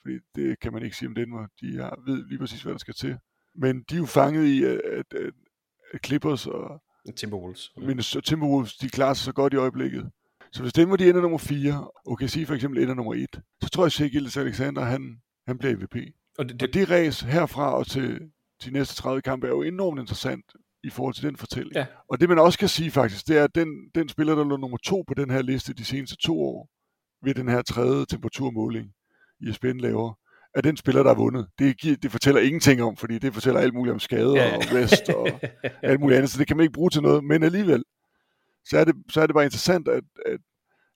fordi det kan man ikke sige om Denver. De har, ved lige præcis, hvad der skal til. Men de er jo fanget i, at, at, Clippers og Timberwolves. Minnesota Timberwolves, de klarer sig så godt i øjeblikket. Så hvis dem, de ender nummer 4, og OKC for eksempel ender nummer 1, så tror jeg, at Shea Alexander, han, han bliver MVP. Og det, det, og det race herfra og til de næste 30 kampe er jo enormt interessant i forhold til den fortælling. Ja. Og det man også kan sige faktisk, det er, at den, den spiller, der lå nummer to på den her liste de seneste to år, ved den her tredje temperaturmåling, ESPN laver, er den spiller, der har vundet. Det, giver, det fortæller ingenting om, fordi det fortæller alt muligt om skader ja. og rest og alt muligt andet, så det kan man ikke bruge til noget. Men alligevel, så er det, så er det bare interessant, at, at,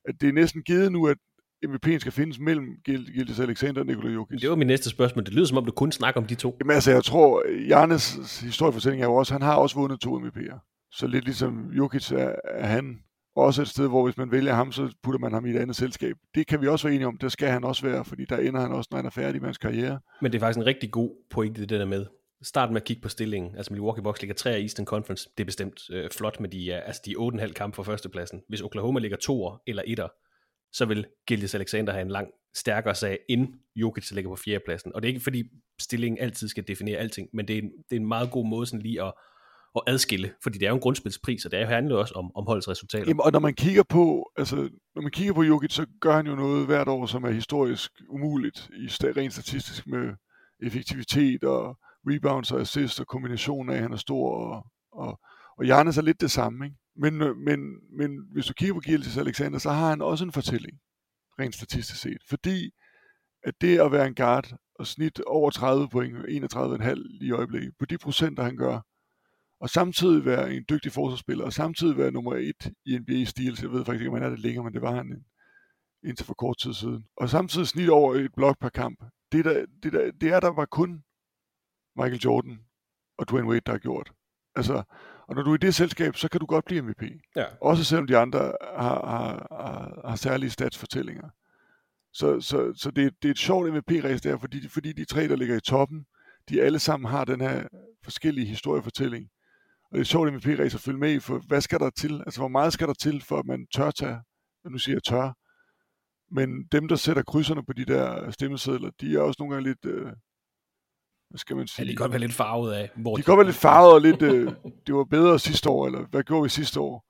at det er næsten givet nu, at MVP'en skal findes mellem Gildes Alexander og Nikola Jokic. Det var min næste spørgsmål. Det lyder som om, du kun snakker om de to. Jamen altså, jeg tror, Jarnes historiefortælling er jo også, han har også vundet to MVP'er. Så lidt ligesom Jokic er, er han også et sted, hvor hvis man vælger ham, så putter man ham i et andet selskab. Det kan vi også være enige om, det skal han også være, fordi der ender han også, når han er færdig med hans karriere. Men det er faktisk en rigtig god pointe, det der med, start med at kigge på stillingen. Altså Milwaukee Bucks ligger 3 i Eastern Conference. Det er bestemt øh, flot med de, altså de 8,5 kampe for førstepladsen. Hvis Oklahoma ligger 2'er eller 1'er, så vil Gildes Alexander have en lang stærkere sag, end Jokic ligger på fjerdepladsen. Og det er ikke fordi stillingen altid skal definere alting, men det er en, det er en meget god måde sådan lige at, at adskille, fordi det er jo en grundspilspris, og det er jo handler også om, om holdets resultater. Jamen, og når man kigger på, altså, når man kigger på Jokic, så gør han jo noget hvert år, som er historisk umuligt, i rent statistisk med effektivitet og rebounds og assists og kombinationen af, at han er stor, og, og, og Giannis er lidt det samme, ikke? Men, øh, men, men hvis du kigger på Gilles Alexander, så har han også en fortælling, rent statistisk set. Fordi at det at være en guard og snit over 30 point, 31,5 i øjeblikket, på de procenter han gør, og samtidig være en dygtig forsvarsspiller, og samtidig være nummer et i NBA-stil, jeg ved faktisk ikke, om han er det længere, men det var han indtil for kort tid siden. Og samtidig snit over et blok per kamp. Det, der, det, der, det er der var kun Michael Jordan og Dwayne Wade, der har gjort. Altså, og når du er i det selskab, så kan du godt blive MVP. Ja. Også selvom de andre har, har, har, har særlige statsfortællinger. Så, så, så det, det er et sjovt MVP-race der, fordi, fordi de tre, der ligger i toppen, de alle sammen har den her forskellige historiefortælling. Og det er et sjovt MVP-race at følge med i, for hvad skal der til? Altså, hvor meget skal der til, for at man tør tage, nu siger jeg tør, men dem, der sætter krydserne på de der stemmesedler, de er også nogle gange lidt, øh, hvad skal man sige? Ja, de kan godt være lidt farvet af, hvor de kan godt være lidt farvet og lidt, øh, det var bedre sidste år, eller hvad gjorde vi sidste år?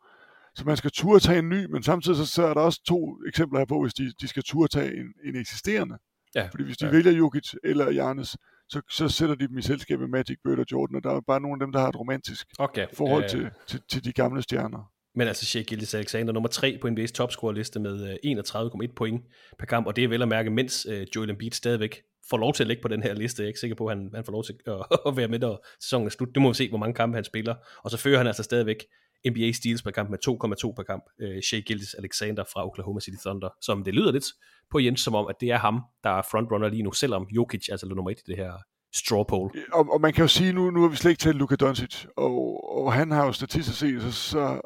Så man skal turde tage en ny, men samtidig så, så er der også to eksempler her på, hvis de, de skal turde tage en, en eksisterende. Ja, Fordi hvis de ja. vælger Jokic eller Giannis, så, så sætter de dem i selskab med Magic, Bird og Jordan, og der er bare nogle af dem, der har et romantisk okay. forhold Øh, til, til, til de gamle stjerner. Men altså Shea Gildes Alexander nummer 3 på NBA's topscore-liste med øh, 31,1 point per kamp, og det er vel at mærke, mens øh, Joel Embiid stadigvæk får lov til at ligge på den her liste. Jeg er ikke sikker på, at han, han får lov til at, at være med, når sæsonen er slut. Du må vi se, hvor mange kampe han spiller. Og så fører han altså stadigvæk NBA steals per kamp med 2,2 per kamp. Øh, Shea Gildes Alexander fra Oklahoma City Thunder, som det lyder lidt på Jens, som om, at det er ham, der er frontrunner lige nu, selvom Jokic altså nummer 1 i det her straw poll. Og, og man kan jo sige, nu, nu har vi slet ikke talt Luka Doncic, og, og han har jo statistisk set, så, så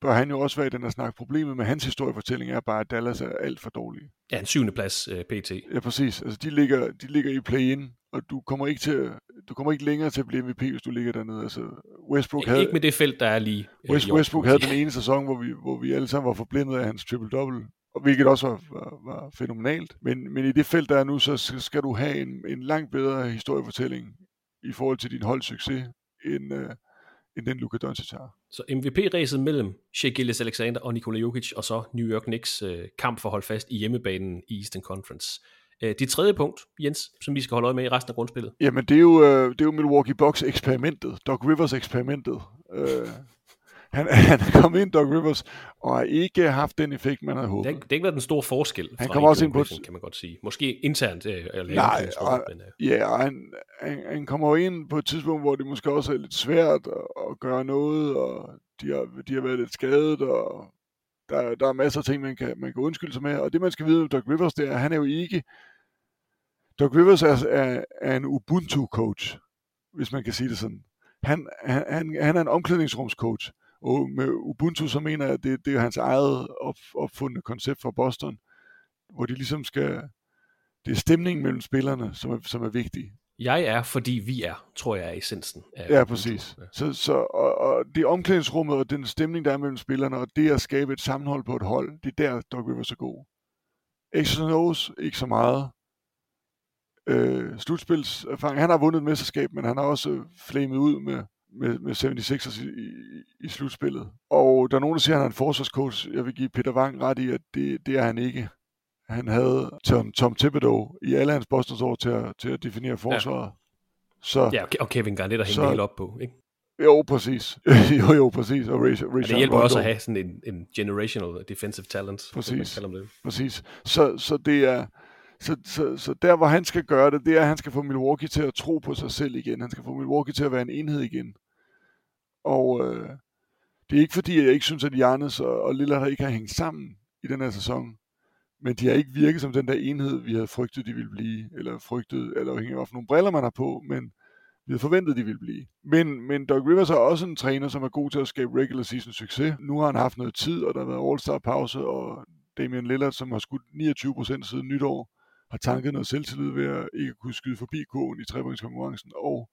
bør han jo også være i den her snak. Problemet med hans historiefortælling er bare, at Dallas er alt for dårlig. Ja, en syvende plads uh, PT. Ja, præcis. Altså, de ligger, de ligger i play-in, og du kommer ikke til du kommer ikke længere til at blive MVP, hvis du ligger dernede. Altså, Westbrook havde, Ikke med det felt, der er lige øh, West, Westbrook havde den ene sæson, hvor vi, hvor vi alle sammen var forblindet af hans triple-double, og hvilket også var, var, var fænomenalt. Men, men i det felt, der er nu, så skal du have en, en langt bedre historiefortælling i forhold til din holdsucces, end, uh, end den Luka Doncic har. Så MVP-ræset mellem Shea Gilles Alexander og Nikola Jokic, og så New York Knicks øh, kamp for at holde fast i hjemmebanen i Eastern Conference. Øh, det tredje punkt, Jens, som vi skal holde øje med i resten af grundspillet. Jamen, det er jo, øh, det er jo Milwaukee Bucks eksperimentet, Doc Rivers eksperimentet. Øh, han, han er kommet ind, Doc Rivers, og har ikke haft den effekt, man havde Det håbet. har, ikke- det har ikke været den store forskel Han kommer også ind på- kan man godt sige. Måske internt øh, eller Nej, og, men, øh, ja, og han, han, han kommer jo ind på et tidspunkt, hvor det måske også er lidt svært at, at gøre noget, og de har, de har været lidt skadet, og der, der er masser af ting, man kan, man kan undskylde sig med. Og det, man skal vide om Doc Rivers, det er, at han er jo ikke... Doc Rivers er, er, er en Ubuntu-coach, hvis man kan sige det sådan. Han, han, han, han er en omklædningsrumscoach, og med Ubuntu, så mener jeg, at det, det er hans eget op, opfundne koncept fra Boston, hvor de ligesom skal... Det er stemningen mellem spillerne, som er, som er vigtig. jeg er, fordi vi er, tror jeg er essensen. Af Ja, præcis. Ja. Så, så, og, og det omklædningsrummet og den stemning, der er mellem spillerne, og det at skabe et sammenhold på et hold, det er der, Doc Rivers er god. X and O's, ikke så meget. Øh, slutspilserfaring. Han har vundet et mesterskab, men han har også flamet ud med, med, med 76ers i, i, i slutspillet. Og der er nogen, der siger, at han er en forsvarscoach. Jeg vil give Peter Wang ret i, at det, det er han ikke. Han havde Tom, Tom Thibodeau i alle hans Bostons år til at, til at definere forsvaret. Ja. Så, ja, og Kevin Garnett har hængt helt op på, ikke? Jo, præcis. jo, jo, præcis. Og, Ray, Ray det hjælper også at have sådan en, en generational defensive talent. Præcis. Man det. præcis. Så, så det er... Så, så, så der, hvor han skal gøre det, det er, at han skal få Milwaukee til at tro på sig selv igen. Han skal få Milwaukee til at være en enhed igen. Og øh, det er ikke fordi, jeg ikke synes, at Giannis og, og Lillard ikke har hængt sammen i den her sæson. Men de har ikke virket som den der enhed, vi havde frygtet, de ville blive. Eller frygtet, eller afhængig af, nogle briller man har på. Men vi havde forventet, de ville blive. Men, men Doug Rivers er også en træner, som er god til at skabe regular season succes. Nu har han haft noget tid, og der har været All-Star pause, og Damian Lillard, som har skudt 29% siden nytår, har tanket noget selvtillid ved at ikke kunne skyde forbi kogen i trepointskonkurrencen og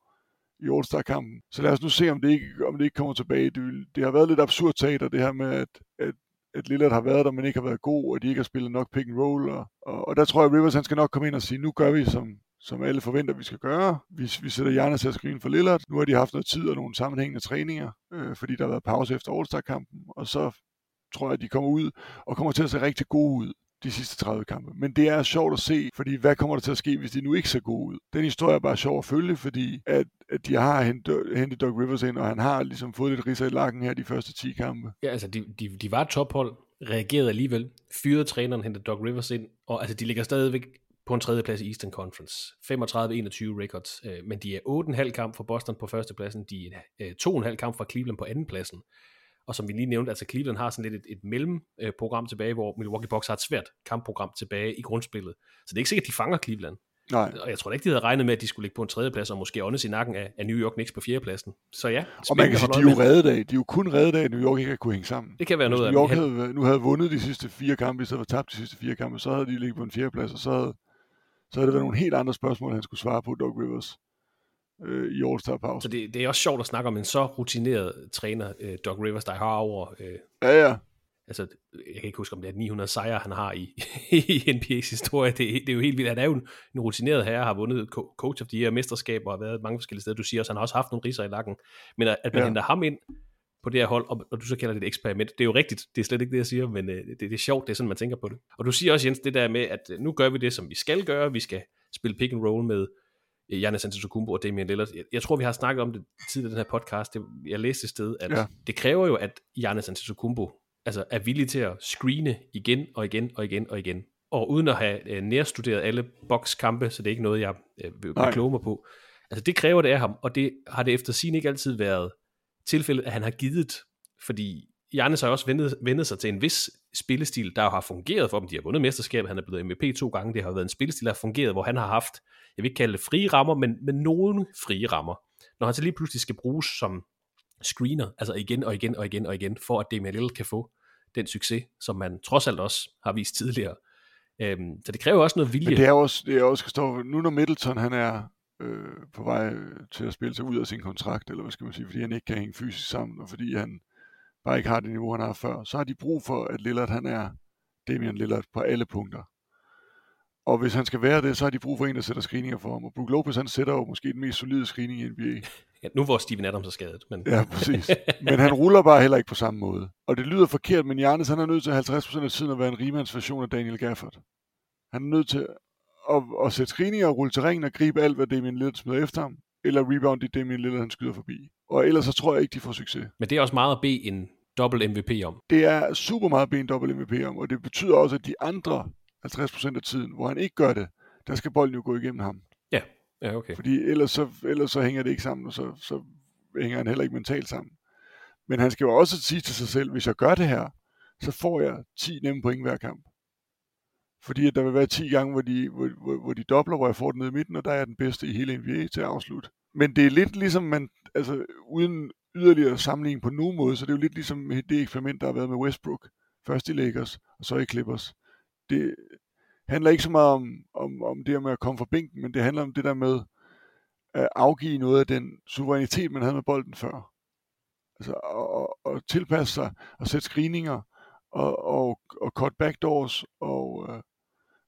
i All-Star-kampen. Så lad os nu se, om det ikke, om det ikke kommer tilbage. Det, det har været lidt absurd teater, det her med, at, at, at Lillard har været der, men ikke har været god, og de ikke har spillet nok pick and roll. Og, og, og der tror jeg, at Rivers han skal nok komme ind og sige, nu gør vi, som, som alle forventer, vi skal gøre. Vi, vi sætter hjernen til at skrive for Lillard. Nu har de haft noget tid og nogle sammenhængende træninger, øh, fordi der har været pause efter All-Star-kampen, og så tror jeg, at de kommer ud og kommer til at se rigtig gode ud de sidste 30 kampe. Men det er sjovt at se, fordi hvad kommer der til at ske, hvis de nu ikke ser gode ud? Den historie er bare sjov at følge, fordi at, at de har hentet, Doug Rivers ind, og han har ligesom fået lidt ridser i lakken her de første 10 kampe. Ja, altså de, de, de var tophold, reagerede alligevel, fyrede træneren, hentede Doug Rivers ind, og altså de ligger stadigvæk på en tredje plads i Eastern Conference. 35-21 records, øh, men de er 8,5 kamp for Boston på førstepladsen, de er øh, 2,5 kamp fra Cleveland på andenpladsen. Og som vi lige nævnte, altså Cleveland har sådan lidt et, et mellemprogram øh, tilbage, hvor Milwaukee Bucks har et svært kampprogram tilbage i grundspillet. Så det er ikke sikkert, at de fanger Cleveland. Nej. Og jeg tror ikke, de havde regnet med, at de skulle ligge på en tredje plads, og måske åndes i nakken af, af New York Knicks på fjerdepladsen. Så ja. Og man kan sige, de er jo reddet af. De er jo kun reddet af, at New York ikke har kunne hænge sammen. Det kan være noget Hvis New York havde, nu havde vundet de sidste fire kampe, i stedet for tabt de sidste fire kampe, så havde de ligget på en fjerdeplads, og så havde, så havde det været nogle helt andre spørgsmål, han skulle svare på, Doug Rivers øh, i All-Star pause. Så det, det er også sjovt at snakke om en så rutineret træner, øh, Doug Rivers, der har over... Øh, ja, ja. Altså, jeg kan ikke huske, om det er 900 sejre, han har i, i NBA's historie. Det, det er jo helt vildt. Han er jo en, en rutineret herre, har vundet Coach of the Year, mesterskaber og har været mange forskellige steder. Du siger også, han har også haft nogle riser i lakken. Men at, at man ja. henter ham ind på det her hold, og, og du så kalder det et eksperiment, det er jo rigtigt, det er slet ikke det, jeg siger, men øh, det, det er sjovt, det er sådan, man tænker på det. Og du siger også, Jens, det der med, at øh, nu gør vi det, som vi skal gøre, vi skal spille pick and roll med Giannis Antetokounmpo og Damian Lillard. Jeg, jeg tror, vi har snakket om det tidligere i den her podcast. Det, jeg læste et sted, at ja. det kræver jo, at Giannis Antetokounmpo altså er villig til at screene igen og igen og igen og igen. Og uden at have øh, nærstuderet alle bokskampe, så det er ikke noget, jeg øh, vil kloge mig på. Altså det kræver det af ham, og det har det efter sin ikke altid været tilfældet, at han har givet, fordi Giannis har også vendet, vendet sig til en vis spillestil, der har fungeret for dem. De har vundet mesterskabet, han er blevet MVP to gange. Det har været en spillestil, der har fungeret, hvor han har haft, jeg vil ikke kalde det frie rammer, men, men nogle frie rammer. Når han så lige pludselig skal bruges som screener, altså igen og igen og igen og igen, for at Damian Lillard kan få den succes, som man trods alt også har vist tidligere. Øhm, så det kræver også noget vilje. Men det er også, det er også Christoffer, nu når Middleton han er øh, på vej til at spille sig ud af sin kontrakt, eller hvad skal man sige, fordi han ikke kan hænge fysisk sammen, og fordi han bare ikke har det niveau, han har før, så har de brug for, at Lillard han er Damian Lillard på alle punkter. Og hvis han skal være det, så har de brug for en, der sætter screeninger for ham. Og Brook Lopez, han sætter jo måske den mest solide screening i NBA. Ja, nu hvor Steven Adams er skadet. Men... Ja, præcis. Men han ruller bare heller ikke på samme måde. Og det lyder forkert, men Giannis, han er nødt til 50% af tiden at være en rimands version af Daniel Gafford. Han er nødt til at, at sætte screeninger og rulle terræn og gribe alt, hvad Damian Lillard smider efter ham. Eller rebound i Damian Lillard, han skyder forbi. Og ellers så tror jeg ikke, de får succes. Men det er også meget at bede en dobbelt MVP om. Det er super meget at bede en dobbelt MVP om, og det betyder også, at de andre 50% af tiden, hvor han ikke gør det, der skal bolden jo gå igennem ham. Ja, ja okay. Fordi ellers så, ellers så hænger det ikke sammen, og så, så hænger han heller ikke mentalt sammen. Men han skal jo også sige til sig selv, hvis jeg gør det her, så får jeg 10 nemme point hver kamp. Fordi at der vil være 10 gange, hvor de, hvor, hvor, hvor de dobler, hvor jeg får den ned i midten, og der er den bedste i hele NBA til at afslutte. Men det er lidt ligesom man, altså uden yderligere sammenligning på nogen måde, så det er jo lidt ligesom det eksperiment, der har været med Westbrook. Først i Lakers, og så i Clippers. Det handler ikke så meget om, om, om det med at komme fra bænken, men det handler om det der med at afgive noget af den suverænitet, man havde med bolden før. Altså at, at tilpasse sig, og sætte screeninger, og, og, og cut backdoors, og øh,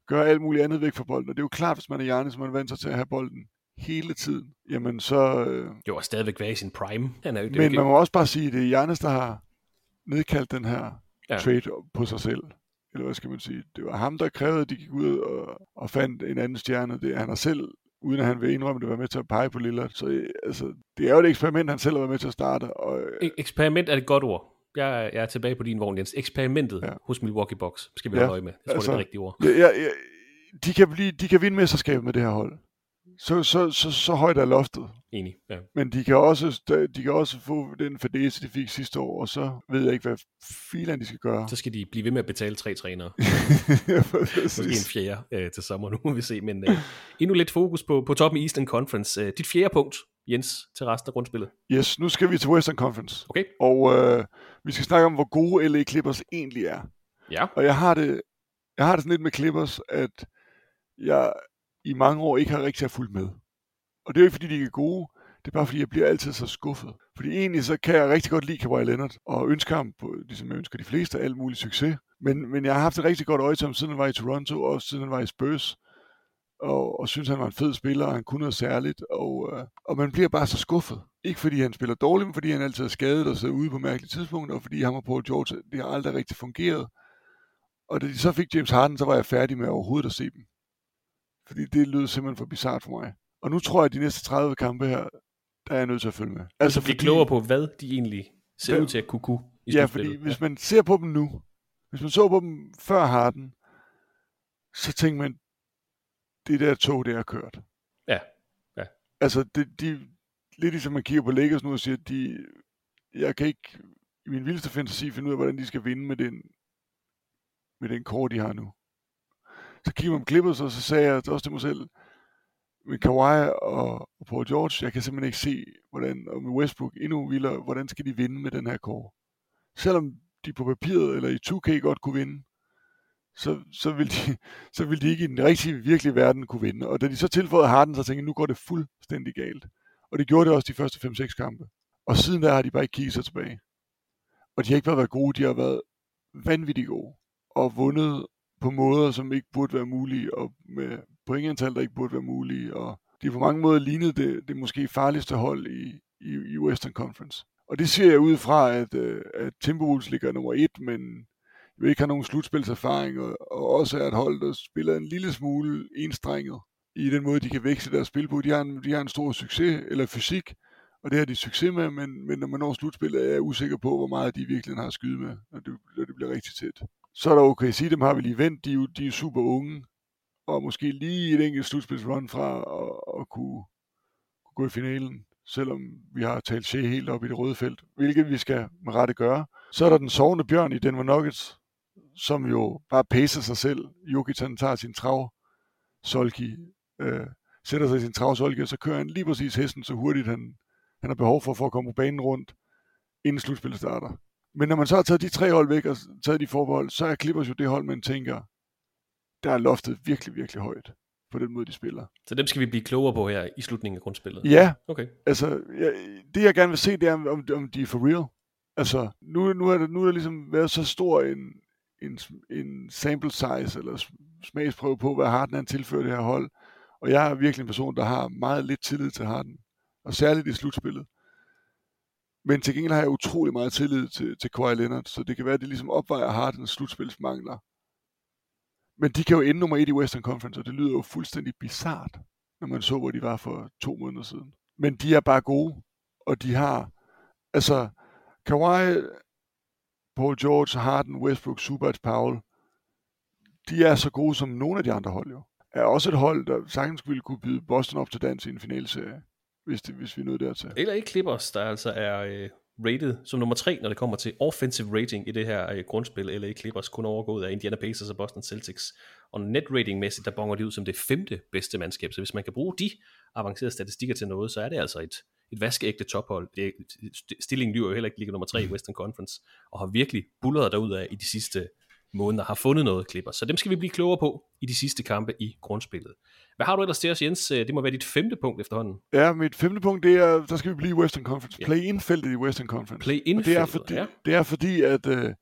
gøre alt muligt andet væk fra bolden. Og det er jo klart, hvis man er hjerne, så man vant sig til at have bolden hele tiden, jamen så... Øh, jo, og stadigvæk være i sin prime. Han er jo, det men man må også bare sige, at det er Giannis, der har nedkaldt den her Ja. trade på sig selv. Eller hvad skal man sige? Det var ham, der krævede, at de gik ud og, og fandt en anden stjerne. Det, han har selv, uden at han vil indrømme det, været med til at pege på Lillard. Så øh, altså, det er jo et eksperiment, han selv har været med til at starte. Og, øh, E- Eksperiment er et godt ord. Jeg, er- jeg er tilbage på din vogn, Jens. Eksperimentet ja. hos Milwaukee Bucks skal vi Ja, holde øje med. Jeg tror, altså, det er det rigtige ord. Ja, ja, ja, de, kan blive, de kan vinde mesterskabet med det her hold. Så, så, så, så højt er loftet. Enig, ja. Men de kan også, de kan også få den fadese, de fik sidste år, og så ved jeg ikke, hvad filan de skal gøre. Så skal de blive ved med at betale tre trænere. Ja, Måske en fjerde øh, til sommer, nu må vi se. Men øh, endnu lidt fokus på, på toppen i Eastern Conference. Øh, dit fjerde punkt, Jens, til resten af grundspillet. Yes, nu skal vi til Western Conference. Okay. Og øh, vi skal snakke om, hvor gode LA Clippers egentlig er. Ja. Og jeg har det, jeg har det sådan lidt med Clippers, at jeg i mange år ikke har rigtig har fulgt med. Og det er jo ikke, fordi de ikke er gode. Det er bare, fordi jeg bliver altid så skuffet. Fordi egentlig så kan jeg rigtig godt lide Kawhi Leonard, og ønsker ham, på, ligesom jeg ønsker de fleste, alt mulig succes. Men, men jeg har haft et rigtig godt øje til ham, siden han var i Toronto, og siden han var i Spurs. Og, og synes, han var en fed spiller, og han kunne noget særligt. Og, øh, og man bliver bare så skuffet. Ikke fordi han spiller dårligt, men fordi han altid er skadet og sidder ude på mærkelige tidspunkter, og fordi ham og Paul George, det har aldrig rigtig fungeret. Og da de så fik James Harden, så var jeg færdig med overhovedet at se dem. Fordi det lød simpelthen for bizart for mig. Og nu tror jeg, at de næste 30 kampe her, der er jeg nødt til at følge med. Altså, blive klogere på, hvad de egentlig ser Hvad- ud til at kunne kunne i Ja, fordi hvis man ser på dem nu, hvis man så på dem før Harden, så tænker man, det der tog, det er kørt. Ja, ja. Altså, det, de, lidt ligesom man kigger på Lakers nu og siger, de, jeg kan ikke i min vildeste fantasi finde ud af, hvordan de skal vinde med den, med den kort, de har nu. Så kiggede man på Clippers, og så sagde jeg også til mig selv, med Kawhi og, og Paul George, jeg kan simpelthen ikke se, hvordan, og med Westbrook endnu vildere, hvordan skal de vinde med den her kår? Selvom de på papiret eller i 2K godt kunne vinde, så, så, vil de, så vil de ikke i den rigtige, virkelige verden kunne vinde. Og da de så tilføjede Harden, så tænkte jeg, nu går det fuldstændig galt. Og det gjorde det også de første 5-6 kampe. Og siden der har de bare ikke kigget sig tilbage. Og de har ikke bare været gode, de har været vanvittigt gode. Og vundet på måder, som ikke burde være mulige, og med pointantal, der ikke burde være mulige. Og de på mange måder lignede det, det måske farligste hold i, i, i Western Conference. Og det ser jeg ud fra, at, øh, at Timberwolves ligger nummer et, men jo ikke har nogen slutspilserfaring, og, og også er et hold, der spiller en lille smule enstrenget i den måde, de kan vækse deres spil på. De har en, de har en stor succes, eller fysik, og det har de succes med, men, men når man når slutspillet, er jeg usikker på, hvor meget de virkelig har at skyde med, når det, når det bliver rigtig tæt. Så er der OKC, dem har vi lige vendt, de er jo de er super unge, og måske lige et enkelt slutspilsrun fra at, at kunne, kunne gå i finalen, selvom vi har talt Shea helt op i det røde felt, hvilket vi skal med rette gøre. Så er der den sovende bjørn i Denver Nuggets, som jo bare pacer sig selv. Jokic han tager sin trav, Solki øh, sætter sig i sin trav, Solki, og så kører han lige præcis hesten så hurtigt, han, han har behov for, for at komme på banen rundt, inden slutspillet starter. Men når man så har taget de tre hold væk og taget de forbehold, så er Clippers jo det hold, man tænker, der er loftet virkelig, virkelig højt på den måde, de spiller. Så dem skal vi blive klogere på her i slutningen af grundspillet. Ja, Okay. altså jeg, det jeg gerne vil se, det er, om, om de er for real. Altså, nu, nu, er der, nu er der ligesom været så stor en, en, en sample size, eller sm- smagsprøve på, hvad Harden han tilfører det her hold. Og jeg er virkelig en person, der har meget lidt tillid til Harden. Og særligt i slutspillet. Men til gengæld har jeg utrolig meget tillid til, til Kawhi Leonard, så det kan være, at det ligesom opvejer Hardens slutspilsmangler. Men de kan jo ende nummer et i Western Conference, og det lyder jo fuldstændig bizart, når man så, hvor de var for to måneder siden. Men de er bare gode, og de har, altså, Kawhi, Paul George, Harden, Westbrook, Subats, Powell, de er så gode som nogle af de andre hold jo. Er også et hold, der sagtens ville kunne byde Boston op til dans i en finalserie, hvis, det, hvis vi nåede dertil. Eller ikke Clippers, der altså er øh, rated som nummer tre, når det kommer til offensive rating i det her øh, grundspil. Eller ikke Clippers kun overgået af Indiana Pacers og Boston Celtics. Og net ratingmæssigt, der bonger de ud som det femte bedste mandskab. Så hvis man kan bruge de avancerede statistikker til noget, så er det altså et, et vaskeægte tophold. Det, stillingen lyver jo heller ikke ligger nummer tre i Western Conference, og har virkelig bullet derud af i de sidste måneder, har fundet noget Clippers. Så dem skal vi blive klogere på i de sidste kampe i grundspillet. Hvad har du ellers til os, Jens? Øh, Det må være dit femte punkt efterhånden. Ja, mit femte punkt, det er, der skal vi blive i Western Conference. Play-in-feltet i Western Conference. Play-in Og det er fordi, ja. det er fordi at øh,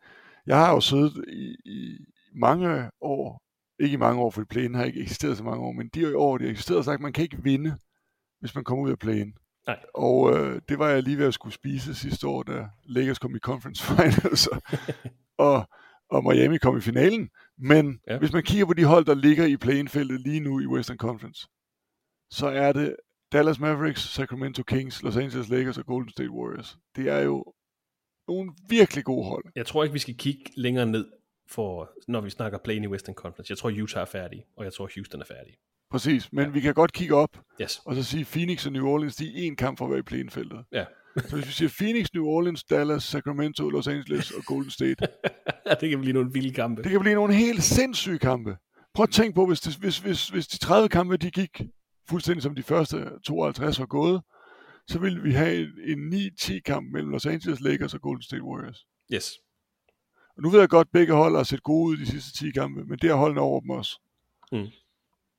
jeg har jo siddet i, i mange år, ikke i mange år, for play-in har ikke eksisteret så mange år, men de år, de har eksisteret, har sagt, at man kan ikke vinde hvis man kommer ud af playen. Nej. Og øh, det var jeg lige ved at skulle spise sidste år, da Lakers kom i conference finals, og, og Miami kom i finalen. Men Ja. hvis man kigger på de hold, der ligger i play-in-feltet lige nu i Western Conference, så er det Dallas Mavericks, Sacramento Kings, Los Angeles Lakers og Golden State Warriors. Det er jo nogle virkelig gode hold. Jeg tror ikke, vi skal kigge længere ned, for, når vi snakker play i Western Conference. Jeg tror, Utah er færdig, og jeg tror, Houston er færdig. Præcis, men Ja. vi kan godt kigge op Yes. og så sige Phoenix og New Orleans, de er én kamp for at være i play-in-feltet. Ja. Så hvis vi siger Phoenix, New Orleans, Dallas, Sacramento, Los Angeles og Golden State, det kan blive nogle vilde kampe. det kan blive nogle helt sindssyge kampe. Prøv at tænke på, hvis, det, hvis, hvis, hvis de 30 kampe, de gik fuldstændig som de første 52 var gået, så ville vi have en, en 9-10 kamp mellem Los Angeles Lakers og Golden State Warriors. Yes. Og nu ved jeg godt, at begge hold har set gode ud de sidste 10 kampe, men det har holdene over dem også. Mm.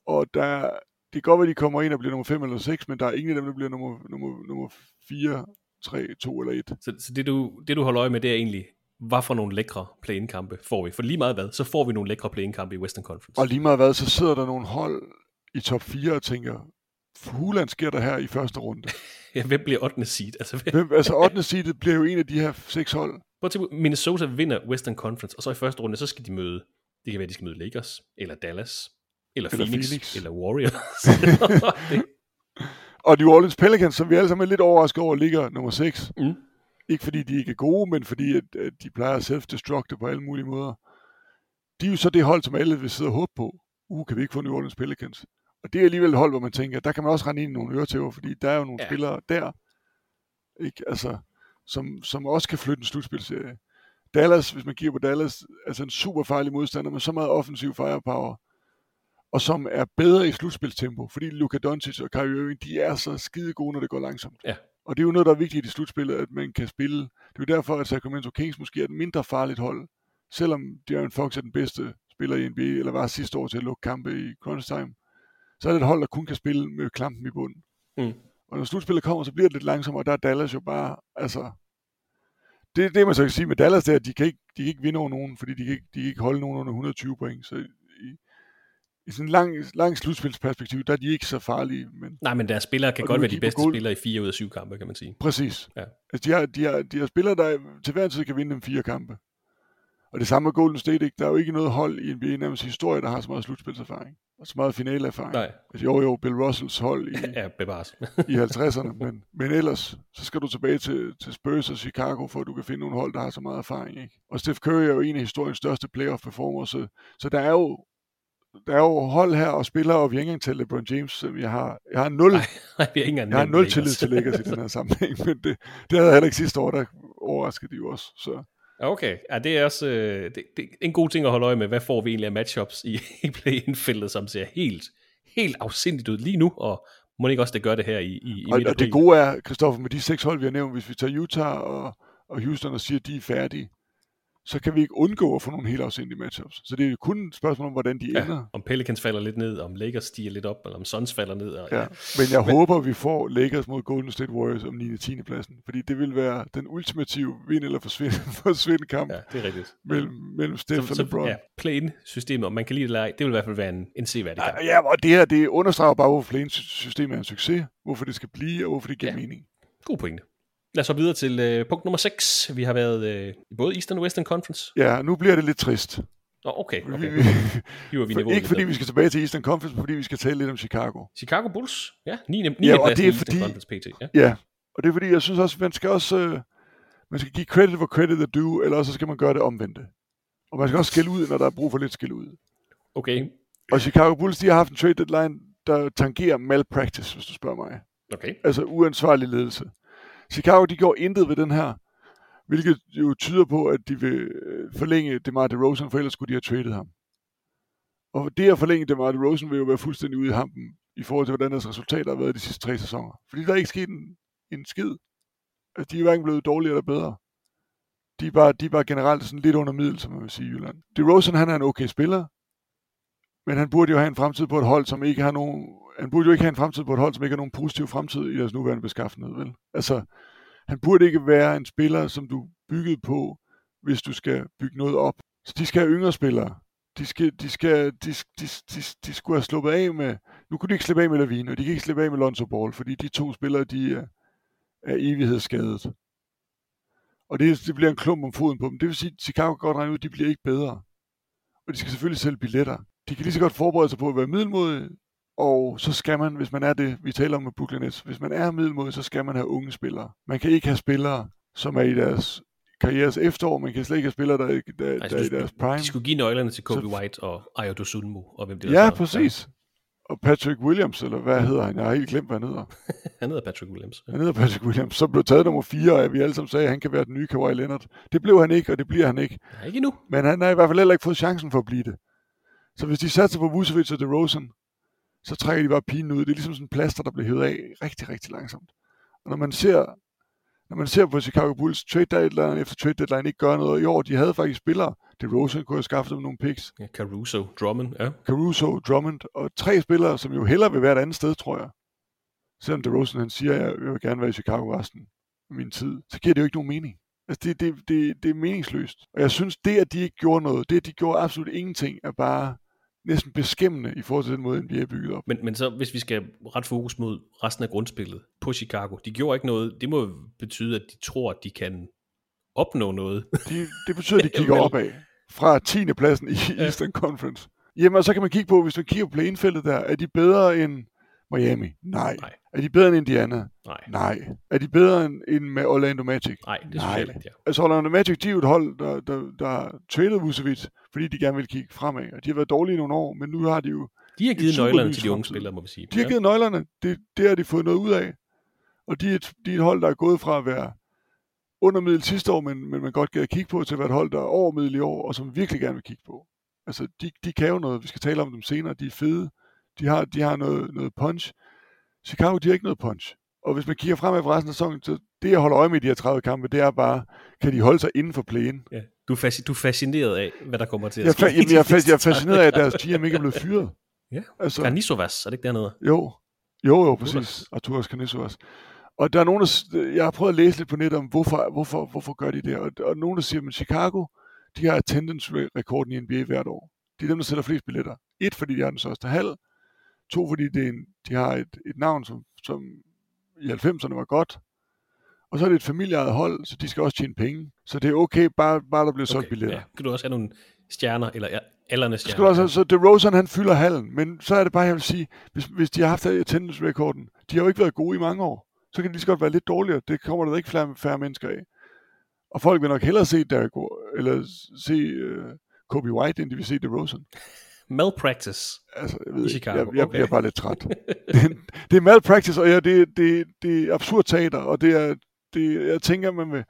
Og der, det kan godt være, at de kommer ind og bliver nummer 5 eller 6, men der er ingen af dem, der bliver nummer, nummer, nummer 4, 3, 2 eller 1. Så, så det, du, det, du holder øje med, det er egentlig, hvad for nogle lækre play-in-kampe får vi? For lige meget hvad, så får vi nogle lækre play-in-kampe i Western Conference. Og lige meget hvad, så sidder der nogle hold i top 4 og tænker, Huland sker der her i første runde. Ja, hvem bliver 8. seed? Altså, hvem, Hvem, altså 8. seedet bliver jo en af de her seks hold. Prøv at Minnesota vinder Western Conference, og så i første runde, så skal de møde, det kan være, de skal møde Lakers, eller Dallas, eller, Eller Phoenix, Phoenix. eller Warriors. Og New Orleans Pelicans, som vi alle sammen er lidt overrasket over, ligger nummer 6. Mm. Ikke fordi de ikke er gode, men fordi at, at de plejer at self-destructe på alle mulige måder. De er jo så det hold, som alle vil sidde og håbe på. Uh, kan vi ikke få New Orleans Pelicans? Og det er alligevel et hold, hvor man tænker, der kan man også rende ind i nogle øretæver, fordi der er jo nogle ja. spillere der, ikke? Altså, som, som også kan flytte en slutspilserie. Dallas, hvis man kigger på Dallas, altså en super farlig modstander med så meget offensiv firepower, og som er bedre i slutspilstempo, fordi Luka Doncic og Kyrie Irving, de er så skide gode, når det går langsomt. Ja. Og det er jo noget, der er vigtigt i slutspillet, at man kan spille. Det er jo derfor, at Sacramento Kings måske er et mindre farligt hold, selvom De'Aaron Fox er den bedste spiller i NBA, eller var sidste år til at lukke kampe i crunch time, så er det et hold, der kun kan spille med klampen i bunden. Mm. Og når slutspillet kommer, så bliver det lidt langsommere, og der er Dallas jo bare, altså, det, det man så kan sige med Dallas, det er, at de kan ikke, de kan ikke vinde over nogen, fordi de kan ikke, de kan ikke holde nogen under 120 point. Så i, sådan en lang, lang slutspilsperspektiv, der er de ikke så farlige. Men nej, men deres spillere kan godt være de bedste goal- spillere i fire ud af syv kampe, kan man sige. præcis. Ja. Altså, de, har, de, har, de har spillere, der til hver tid kan vinde dem fire kampe. Og det samme med Golden State, ikke? der er jo ikke noget hold i NBA nærmest historie, der har så meget slutspilserfaring. Og så meget finaleerfaring. Nej, Altså, jo, jo, Bill Russells hold i, ja, bevares. i 50'erne, men, men ellers, så skal du tilbage til, til Spurs og Chicago, for at du kan finde nogle hold, der har så meget erfaring. Ikke? Og Steph Curry er jo en af historiens største playoff performers, så, så der er jo der er jo hold her og spillere, og vi har ikke engang til LeBron James, som jeg har, jeg har nul, Nej, vi har jeg har nul Lakers. tillid til Lakers i den her sammenhæng, men det, det havde jeg heller ikke sidste år, der overraskede de jo også. Så. Okay, ja, det er også øh, det, det er en god ting at holde øje med. Hvad får vi egentlig af matchups i, i play-in-feltet, som ser helt, helt afsindigt ud lige nu, og må ikke også det gør det her i, i, i Og, og det gode er, Christoffer, med de seks hold, vi har nævnt, hvis vi tager Utah og, og Houston og siger, at de er færdige, så kan vi ikke undgå at få nogle helt afsindige matchups. Så det er jo kun et spørgsmål om, hvordan de Ja, ender. om Pelicans falder lidt ned, om Lakers stiger lidt op, eller om Suns falder ned. Og, Ja. Men jeg men... håber, vi får Lakers mod Golden State Warriors om 9. og 10. pladsen. Fordi det vil være den ultimative vind eller forsvinde, forsvinde kamp ja, ja. det er rigtigt. mellem, mellem Steph Så, og så LeBron. ja, play-in-systemet, om man kan lide det eller ej, det vil i hvert fald være en, en seværdig kamp. Ja, ja, og det her, det understreger bare, hvorfor play-in-systemet er en succes, hvorfor det skal blive, og hvorfor det giver Ja. ja. mening. God pointe. Lad os så videre til øh, punkt nummer 6. Vi har været øh, i både Eastern og Western Conference. Ja, nu bliver det lidt trist. Nå, okay. Vi- okay. vi- Hiver vi For, ikke fordi vi skal tilbage til Eastern Conference, men fordi vi skal tale lidt om Chicago. Chicago Bulls, ja, 9. 9. Ja, og det er fordi- Conference PT. Ja. Ja, og det er fordi, jeg synes også, man skal også øh, man skal give credit hvor credit er due, eller så skal man gøre det omvendte. Og man skal også skille ud, når der er brug for lidt skille ud. Okay, Og Chicago Bulls, de har haft en trade deadline, der tangerer malpractice, hvis du spørger mig. okay. Altså uansvarlig ledelse. Chicago, de gjorde intet ved den her, hvilket jo tyder på, at de vil øh, forlænge DeMar DeRozan, for ellers skulle de have traded ham. Og det at forlænge DeMar DeRozan vil jo være fuldstændig ude i hampen, i forhold til, hvordan deres resultater har været de sidste tre sæsoner. Fordi der er ikke sket en, en skid. Altså, de er hverken blevet dårligere eller bedre. De er bare, de er bare generelt sådan lidt under middel, som man vil sige i Jylland. DeRozan, han er en okay spiller, men han burde jo have en fremtid på et hold, som ikke har nogen... Han burde jo ikke have en fremtid på et hold, som ikke har nogen positiv fremtid i deres nuværende beskaffenhed, vel? Altså, han burde ikke være en spiller, som du byggede på, hvis du skal bygge noget op. Så de skal have yngre spillere. De, skal, de, skal, de, de, de, de skulle have sluppet af med Nu kunne de ikke slippe af med Lavine, og de kan ikke slippe af med Lonzo Ball, fordi de to spillere, de er, er evighedsskadet. Og det, det bliver en klump om foden på dem. Det vil sige, at Chicago kan godt regne ud, at de bliver ikke bedre. Og de skal selvfølgelig sælge billetter. De kan lige så godt forberede sig på at være middelmodige, og så skal man, hvis man er det, vi taler om med Brooklyn Nets, hvis man er middelmodig, så skal man have unge spillere. Man kan ikke have spillere, som er i deres karrieres efterår. Man kan slet ikke have spillere, der, er- der, Altså, der er i deres prime. De skulle give nøglerne til Kobe Så- White og Ayo Dosunmu, og hvem det Ja, var. præcis. Og Patrick Williams, eller hvad hedder han? Jeg har helt glemt, hvad han hedder. Han hedder Patrick Williams. Han hedder Patrick Williams. Så blev taget nummer 4, og vi alle sammen sagde, at han kan være den nye Kawhi Leonard. Det blev han ikke, og det bliver han ikke. Ja, ikke endnu. Men han har i hvert fald heller ikke fået chancen for at blive det. Så hvis de satser på Vucevic og DeRozan, så trækker de bare pinen ud. Det er ligesom sådan en plaster, der bliver hævet af rigtig, rigtig langsomt. Og når man ser, når man ser på Chicago Bulls trade deadline efter trade deadline ikke gør noget, og i år, de havde faktisk spillere. DeRozan kunne have skaffet dem nogle picks. Ja, Caruso, Drummond, ja. Caruso, Drummond og tre spillere, som jo hellere vil være et andet sted, tror jeg. Selvom DeRozan han siger, at jeg vil gerne være i Chicago resten af min tid, så giver det jo ikke nogen mening. Altså det, det, det, det er meningsløst. Og jeg synes, det at de ikke gjorde noget, det at de gjorde absolut ingenting, er bare næsten beskæmmende i forhold til den måde, NBA er bygget op. Men, men så hvis vi skal ret fokus mod resten af grundspillet på Chicago, de gjorde ikke noget. Det må betyde, at de tror, at de kan opnå noget. De, det betyder, at de kigger opad fra 10. pladsen i Eastern Conference. Jamen, og så kan man kigge på, hvis man kigger på play-in-feltet der, er de bedre end Miami? Nej. Nej. Er de bedre end Indiana? Nej, Nej. Er de bedre end, end med Orlando Magic? nej, det synes Nej. jeg ikke, ja. Altså Orlando Magic, de er jo et hold, der, der, der traded Vucevic, fordi de gerne vil kigge fremad. Og de har været dårlige i nogle år, men nu har de jo... De har Et givet nøglerne til de unge spillere, må vi sige. De har givet nøglerne. Det, det har de fået noget ud af. Og de er, et, de er et hold, der er gået fra at være under middel sidste år, men, men man godt kan kigge på, til at være et hold, der er over middel i år, og som virkelig gerne vil kigge på. Altså, de, de kan jo noget. Vi skal tale om dem senere. De er fede. De har, de har noget, noget punch. Chicago, de har ikke noget punch. Og hvis man kigger fremad for resten af sæsonen, så det, jeg holder øje med i de her 30 kampe, det er bare, kan de holde sig inden for playen? Ja. Du, er fasci- du er fascineret af, hvad der kommer til at Jeg, ske. fa- jamen, jeg, er jeg er fascineret af, at deres GM ikke er blevet fyret. Ja. Altså, Karnisovas, er det ikke dernede? jo, jo, jo, præcis. Arturas Kanisovas. Og der er nogen, der, jeg har prøvet at læse lidt på nettet om, hvorfor, hvorfor, hvorfor gør de det. Og, og nogen, der siger, at Chicago, de har attendance-rekorden i NBA hvert år. De er dem, der sælger flest billetter. Et, fordi de har den største hal. To, fordi det er en, de har et, et navn, som, som i 90'erne var godt. Og så er det et familieejet hold, så de skal også tjene penge. Så det er okay, bare, bare der bliver solgt Okay, billetter. Ja. Kan du også have nogle stjerner, eller alderne skal stjerner? du også, have- så DeRozan han fylder hallen, men så er det bare, jeg vil sige, hvis, hvis de har haft attendance-rekorden, de har jo ikke været gode i mange år, så kan de lige så godt være lidt dårligere. Det kommer der ikke flere, færre mennesker af. Og folk vil nok hellere se Wa- eller se uh, Kobe White, end de vil se DeRozan. Malpractice. Altså, jeg ved I ikke, Chicago, jeg, jeg okay. bliver bare lidt træt. det, det er malpractice, og ja, det, det, det er absurd teater, og det er, det, jeg tænker, man vil,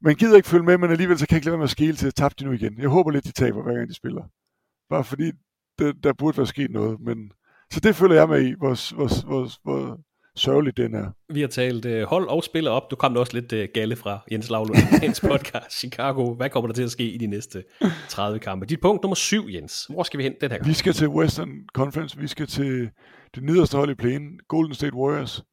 man gider ikke følge med, men alligevel så kan jeg ikke lade være med at skele til, at tabte de nu igen. Jeg håber lidt, de taber, hver gang de spiller. Bare fordi, det, der burde være sket noget, men så det føler jeg med i, hvor, hvor, hvor, hvor sørgeligt den er. Vi har talt øh, hold og spiller op. Du kom der også lidt øh, galle fra Jens Lavlund, hans podcast Chicago. Hvad kommer der til at ske i de næste 30 kampe? Dit punkt nummer syv, Jens. Hvor skal vi hen den her gang? Vi skal til Western Conference, vi skal til det nederste hold i planen, Golden State Warriors.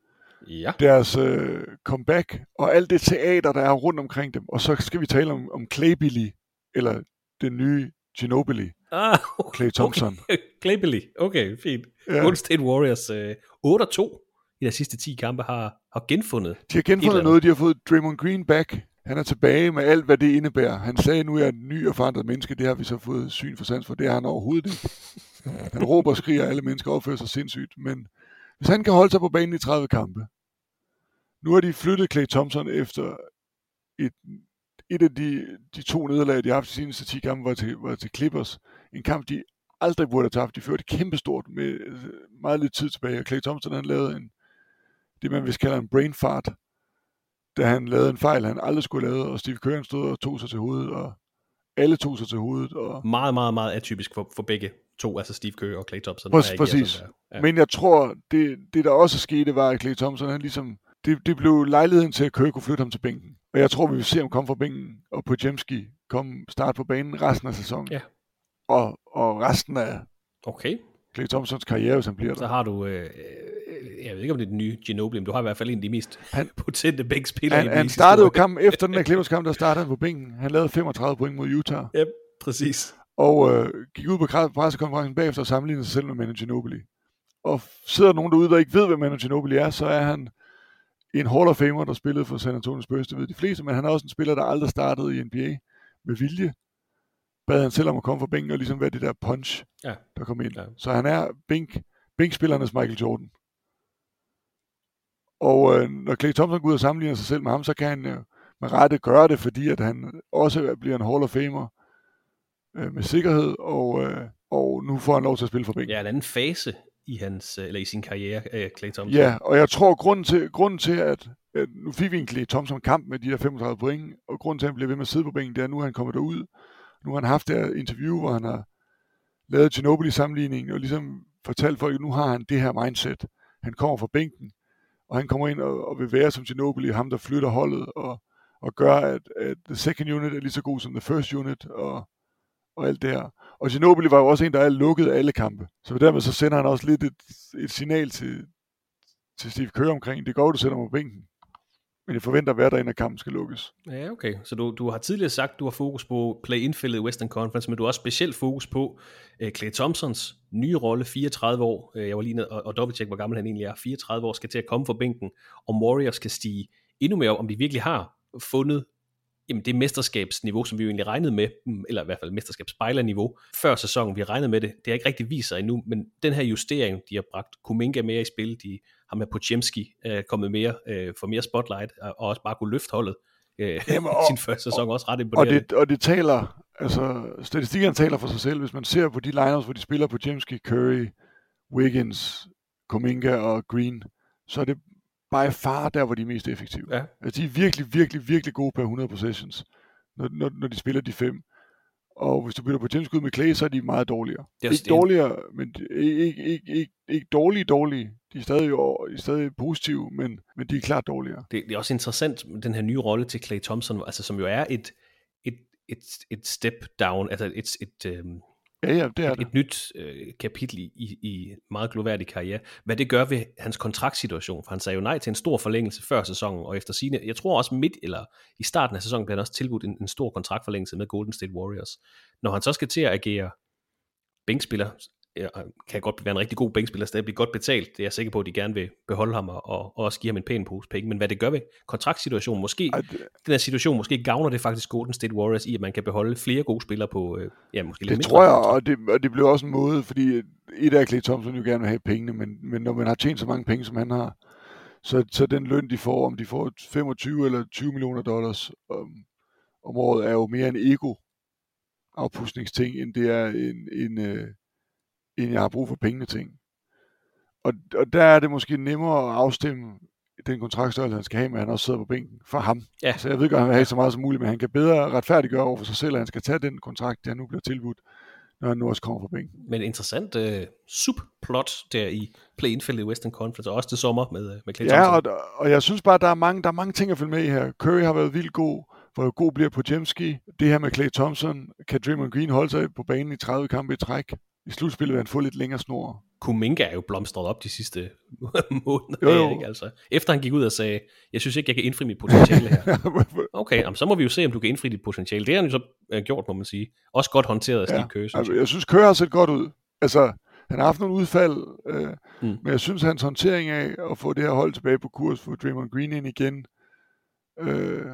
Ja. deres øh, comeback, og alt det teater, der er rundt omkring dem. Og så skal vi tale om, om Claybilly, eller den nye Ginobili, Ah, Clay Thompson. Okay. Claybilly. Okay, fint. Ja. Golden State Warriors øh, 8-2 de sidste 10 kampe har, har genfundet. De har genfundet noget, de har fået Draymond Green back. Han er tilbage med alt, hvad det indebærer. Han sagde, nu er jeg en ny og forandret menneske. Det har vi så fået syn for sans for. Det er han overhovedet ikke. Han råber og skriger, alle mennesker opfører sig sindssygt. Men hvis han kan holde sig på banen i 30 kampe. Nu har de flyttet Clay Thompson efter et, et af de, de to nederlag, de har haft de seneste 10 kampe, var til, var til Clippers. En kamp, de aldrig burde have tabt. De førte kæmpestort med øh, meget lidt tid tilbage. Og Clay Thompson, han lavede en, det man vist kalder en brain fart, da han lavede en fejl, han aldrig skulle have lavet, og Steve Kerr han stod og tog sig til hovedet, og alle tog sig til hovedet. Og... Meget, meget, meget atypisk for, for begge to, altså Steve Kerr og Clay Thompson. Præcis, der præcis. sådan der. Ja. Men jeg tror, det, det der også skete, var, at Clay Thompson, han ligesom, det, det blev lejligheden til, at Kerr kunne flytte ham til bænken. Og jeg tror, vi vil se ham komme fra bænken, og på Jemski komme start på banen resten af sæsonen. Ja. Og, og resten af Okay, Clay Thompsons karriere, hvis han bliver så der. har du, øh, jeg ved ikke om det er den nye Ginobili, men du har i hvert fald en af de mest Han- potente bænkspillere Han, han startede jo kampen efter den her Clippers kamp, der startede han på bænken. Han lavede 35 point mod Utah. Ja, præcis. og øh, gik ud på pressekonferencen bagefter og sammenlignede sig selv med Manu Ginobili. og sidder nogen derude, der ikke ved, hvad Manu Ginobili er, så er han en Hall of Famer, der spillede for San Antonio Spurs, det ved de fleste, men han er også en spiller, der aldrig startede i NBA med vilje. Bad han selv om at komme fra bænken og ligesom være det der punch, Ja. der kom ind. Ja. Så han er bænk, bænkspillernes Michael Jordan. Og øh, når Clay Thompson går ud og sammenligner sig selv med ham, så kan han øh, med rette gøre det, fordi at han også bliver en Hall of Famer øh, med sikkerhed, og, øh, og nu får han lov til at spille for bænken. Ja, en anden fase i hans, øh, eller i sin karriere, øh, Clay Thompson. Ja, og jeg tror, grunden til, grunden til at, at nu fik vi en Clay Thompson kamp med de der 35 point, og grunden til, at han bliver ved med at sidde på bænken, det er, at nu er han kommet derud. Nu har han haft det her interview, hvor han har lavet Ginobili-sammenligningen, og ligesom fortalt folk, at nu har han det her mindset. Han kommer fra bænken, og han kommer ind og, og vil være som Ginobili, ham der flytter holdet, og, og gør, at, at the second unit er lige så god som the first unit, og, og alt det her. Og Ginobili var jo også en, der er lukket alle kampe. Så dermed så sender han også lidt et, et signal til, til Steve Kerr omkring, det går, du sætter mig på bænken. Men jeg forventer at være der, inden kampen skal lukkes. Ja, okay. Så du, du har tidligere sagt, at du har fokus på play-in-fældet i Western Conference, men du har også specielt fokus på øh, uh, Clay Thompsons nye rolle, 34 år. Uh, jeg var lige nede og, og dobbelttjekke, hvor gammel han egentlig er. 34 år skal til at komme fra bænken, og Warriors skal stige endnu mere op, om de virkelig har fundet jamen, det mesterskabsniveau, som vi jo egentlig regnede med, mm, eller i hvert fald mesterskabsspejlerniveau, før sæsonen, vi regnede med det. Det har ikke rigtig vist sig endnu, men den her justering, de har bragt Kuminga mere i spil, de har med Pochemski øh, kommet mere, øh, for mere spotlight, og også bare kunne løfte holdet. Øh, Jamen, og- sin første sæson også ret Og imponerende. det, og det taler, altså statistikkerne taler for sig selv. Hvis man ser på de lineups, hvor de spiller Jamesky, Curry, Wiggins, Kuminga og Green, så er det by far der, hvor de er mest effektive. Ja. Altså, de er virkelig, virkelig, virkelig gode per 100 possessions, når, når, når de spiller de fem. Og hvis du bytter på James med Clay, så er de meget dårligere. Det er ikke dårligere, men ikke, ikke, ikke, ikke, dårlige, dårlige. De er stadig, er stadig positive, men, men de er klart dårligere. det, det er også interessant, den her nye rolle til Clay Thompson, altså, som jo er et, et, et, et step down, altså et, et, øhm, Ja, ja, det er et, det. et nyt øh, kapitel i, i, i meget gloværdig karriere. Hvad det gør ved hans kontraktsituation, for han sagde jo nej til en stor forlængelse før sæsonen, og efter sine, jeg tror også midt eller i starten af sæsonen blev han også tilbudt en, en stor kontraktforlængelse med Golden State Warriors. Når han så skal til at agere bænkspiller, kan godt være en rigtig god bænkspiller, stadig blive godt betalt. Det er jeg sikker på, at de gerne vil beholde ham og, og også give ham en pæn pose penge. Men hvad det gør ved kontraktsituationen, måske, Ej, det, den her situation, måske gavner det faktisk Golden State Warriors i, at man kan beholde flere gode spillere på, øh, ja, måske lidt Det mindre tror jeg, og det, og det bliver også en måde, fordi et af Clay Thompson jo gerne vil have pengene, men, men når man har tjent så mange penge, som han har, så, så den løn, de får, om de får 25 eller 20 millioner dollars om, om året, er jo mere en ego afpustningsting, end det er en, en, øh, en jeg har brug for pengene ting. Og, og der er det måske nemmere at afstemme den kontraktstørrelse, han skal have, men han også sidder på bænken for ham. Ja. Så jeg ved godt, at han vil have så meget som muligt, men han kan bedre retfærdiggøre over for sig selv, at han skal tage den kontrakt, der nu bliver tilbudt, når han nu også kommer fra bænken. Men en interessant øh, subplot der i play-in-fældet i Western Conference, og også til sommer med, øh, med Clay Ja, og, og jeg synes bare, der er, mange, der er mange ting at følge med i her. Curry har været vildt god, hvor god bliver på Jemski. Det her med Clay Thompson, kan Draymond Green holde sig på banen i 30 kampe i træk. I slutspillet vil han få lidt længere snor. Kuminga er jo blomstret op de sidste måneder. Jo, jo. Ikke? Altså, efter han gik ud og sagde, jeg synes ikke, jeg kan indfri mit potentiale her. Okay, jamen, så må vi jo se, om du kan indfri dit potentiale. Det har han jo så øh, gjort, må man sige. Også godt håndteret af Steve Ja, Kerr, altså, jeg. synes, Curry har set godt ud. Altså, han har haft nogle udfald, øh, mm. men jeg synes, hans håndtering af at få det her hold tilbage på kurs, få Draymond Green ind igen, øh,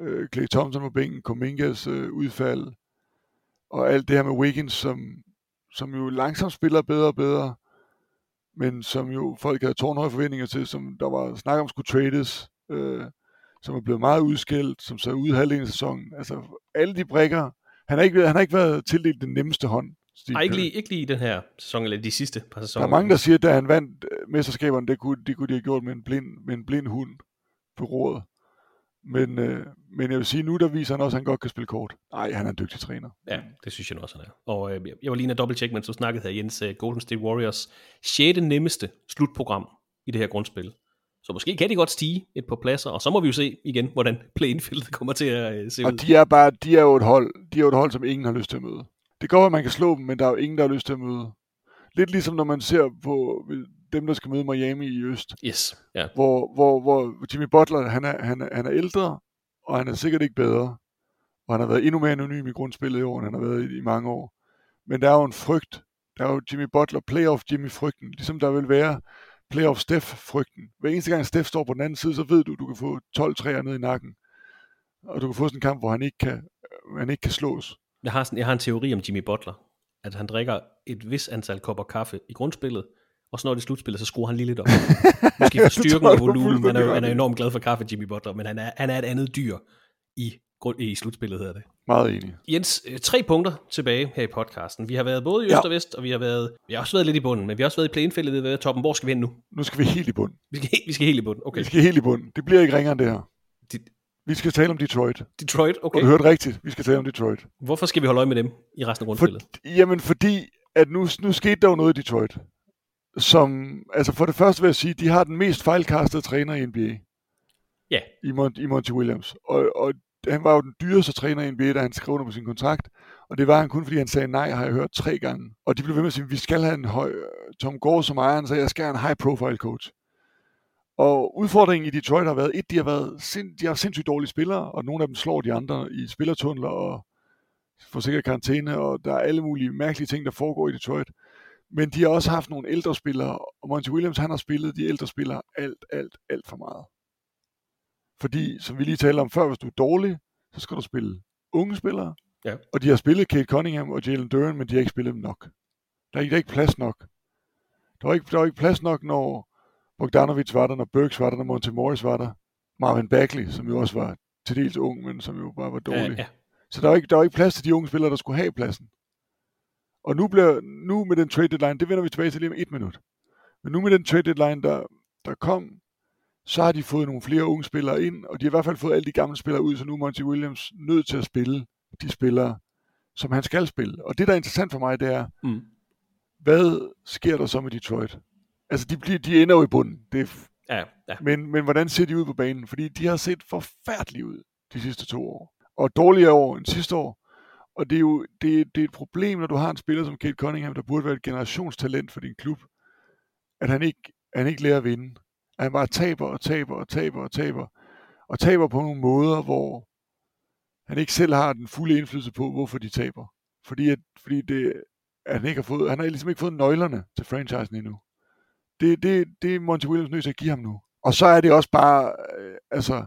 øh, Clay Thompson på bænken, Kumingas øh, udfald, og alt det her med Wiggins, som, som jo langsomt spiller bedre og bedre, men som jo folk havde tårnhøje forventninger til, som der var snak om skulle trades, øh, som er blevet meget udskilt, som så er ude halvdelen af sæsonen. Altså, alle de brækker, han har ikke, han har ikke været tildelt den nemmeste hånd. Steve Nej, ikke lige, ikke lige i den her sæson, eller de sidste par Der sæsoner. er mange, der siger, at da han vandt øh, mesterskaberne, det kunne, det kunne de have gjort med en blind, med en blind hund på rådet. Men, øh, men jeg vil sige, nu der viser han også, at han godt kan spille kort. Nej, han er en dygtig træner. Ja, det synes jeg nu også, han er. Og øh, jeg var lige inde og dobbelttjekke, mens du snakkede her, Jens, uh, Golden State Warriors 6. nemmeste slutprogram i det her grundspil. Så måske kan de godt stige et par pladser, og så må vi jo se igen, hvordan play-in-feltet kommer til at uh, se ud. Og de er, bare, de er jo et hold, de er jo et hold, som ingen har lyst til at møde. Det går, at man kan slå dem, men der er jo ingen, der har lyst til at møde. Lidt ligesom når man ser på dem, der skal møde Miami i øst. Yes, ja. hvor, hvor, hvor Jimmy Butler, han er, han, er, han er ældre, og han er sikkert ikke bedre. Og han har været endnu mere anonym i grundspillet i år, end han har været i, i mange år. Men der er jo en frygt der er jo Jimmy Butler, playoff Jimmy-frygten, ligesom der vil være playoff Steph-frygten. Hver eneste gang Steph står på den anden side, så ved du, du kan få 12 træer ned i nakken. Og du kan få sådan en kamp, hvor han ikke kan, han ikke kan slås. Jeg har, sådan, jeg har en teori om Jimmy Butler, at han drikker et vis antal kopper kaffe i grundspillet, og så når det er slutspillet, så skruer han lige lidt op. Måske for styrken og volumen. Han er, han er enormt glad for kaffe, Jimmy Butler, men han er, han er et andet dyr i, i slutspillet, hedder det. Meget enig. Jens, øh, tre punkter tilbage her i podcasten. Vi har været både i øst Ja. og vest, og vi har, været, vi har også været lidt i bunden, men vi har også været i været i toppen. Hvor skal vi hen nu? Nu skal vi helt i bund. Vi skal, vi skal helt i bunden. Okay. Vi skal helt i bund. Det bliver ikke ringere end det her. De- Vi skal tale om Detroit. Detroit, Og okay. du hørte rigtigt. Vi skal tale om Detroit. Hvorfor skal vi holde øje med dem i resten af For, grundspillet? jamen, fordi at nu, nu skete der jo noget i Detroit. Som, altså for det første vil jeg sige, de har den mest fejlkastede træner i NBA. Ja. I, Mon- i Monty Williams. Og, og han var jo den dyreste træner i NBA, da han skrev under på sin kontrakt. Og det var han kun, fordi han sagde nej, har jeg hørt tre gange. Og de blev ved med at sige, vi skal have en høj... Tom Gore som ejer, han sagde, jeg skal have en high profile coach. Og udfordringen i Detroit har været, et, de har, været sind, de har sindssygt dårlige spillere, og nogle af dem slår de andre i spillertunneler og får sikkert karantæne, og der er alle mulige mærkelige ting, der foregår i Detroit. Men de har også haft nogle ældre spillere, og Monty Williams, han har spillet de ældre spillere alt, alt, alt for meget. Fordi, som vi lige talte om før, hvis du er dårlig, så skal du spille unge spillere. Ja. Og de har spillet Kate Cunningham og Jalen Duran, men de har ikke spillet dem nok. Der er ikke, der er ikke plads nok. Der var ikke, der var ikke plads nok, når Bogdanovic var der, når Burks var der, når Monte Morris var der. Marvin Bagley, som jo også var til dels ung, men som jo bare var dårlig. Ja, ja. Så der var, ikke, der var ikke plads til de unge spillere, der skulle have pladsen. Og nu, bliver, nu med den trade deadline, det vender vi tilbage til lige om et minut. Men nu med den trade deadline, der, der kom, så har de fået nogle flere unge spillere ind, og de har i hvert fald fået alle de gamle spillere ud, så nu er Monty Williams nødt til at spille de spillere, som han skal spille. Og det, der er interessant for mig, det er, Mm. hvad sker der så med Detroit? Altså, de, bliver, de ender jo i bunden. Det er, Ja, ja. men, men hvordan ser de ud på banen? Fordi de har set forfærdelige ud de sidste to år. Og dårligere år end sidste år. Og det er jo det, det er et problem, når du har en spiller som Kate Cunningham, der burde være et generationstalent for din klub, at han ikke, han ikke lærer at vinde. At han bare taber og taber og taber og taber. Og taber på nogle måder, hvor han ikke selv har den fulde indflydelse på, hvorfor de taber. Fordi, at, fordi det, at han, ikke har fået, han har ligesom ikke fået nøglerne til franchisen endnu. Det, det, det er Monty Williams nødt til at give ham nu. Og så er det også bare, øh, altså,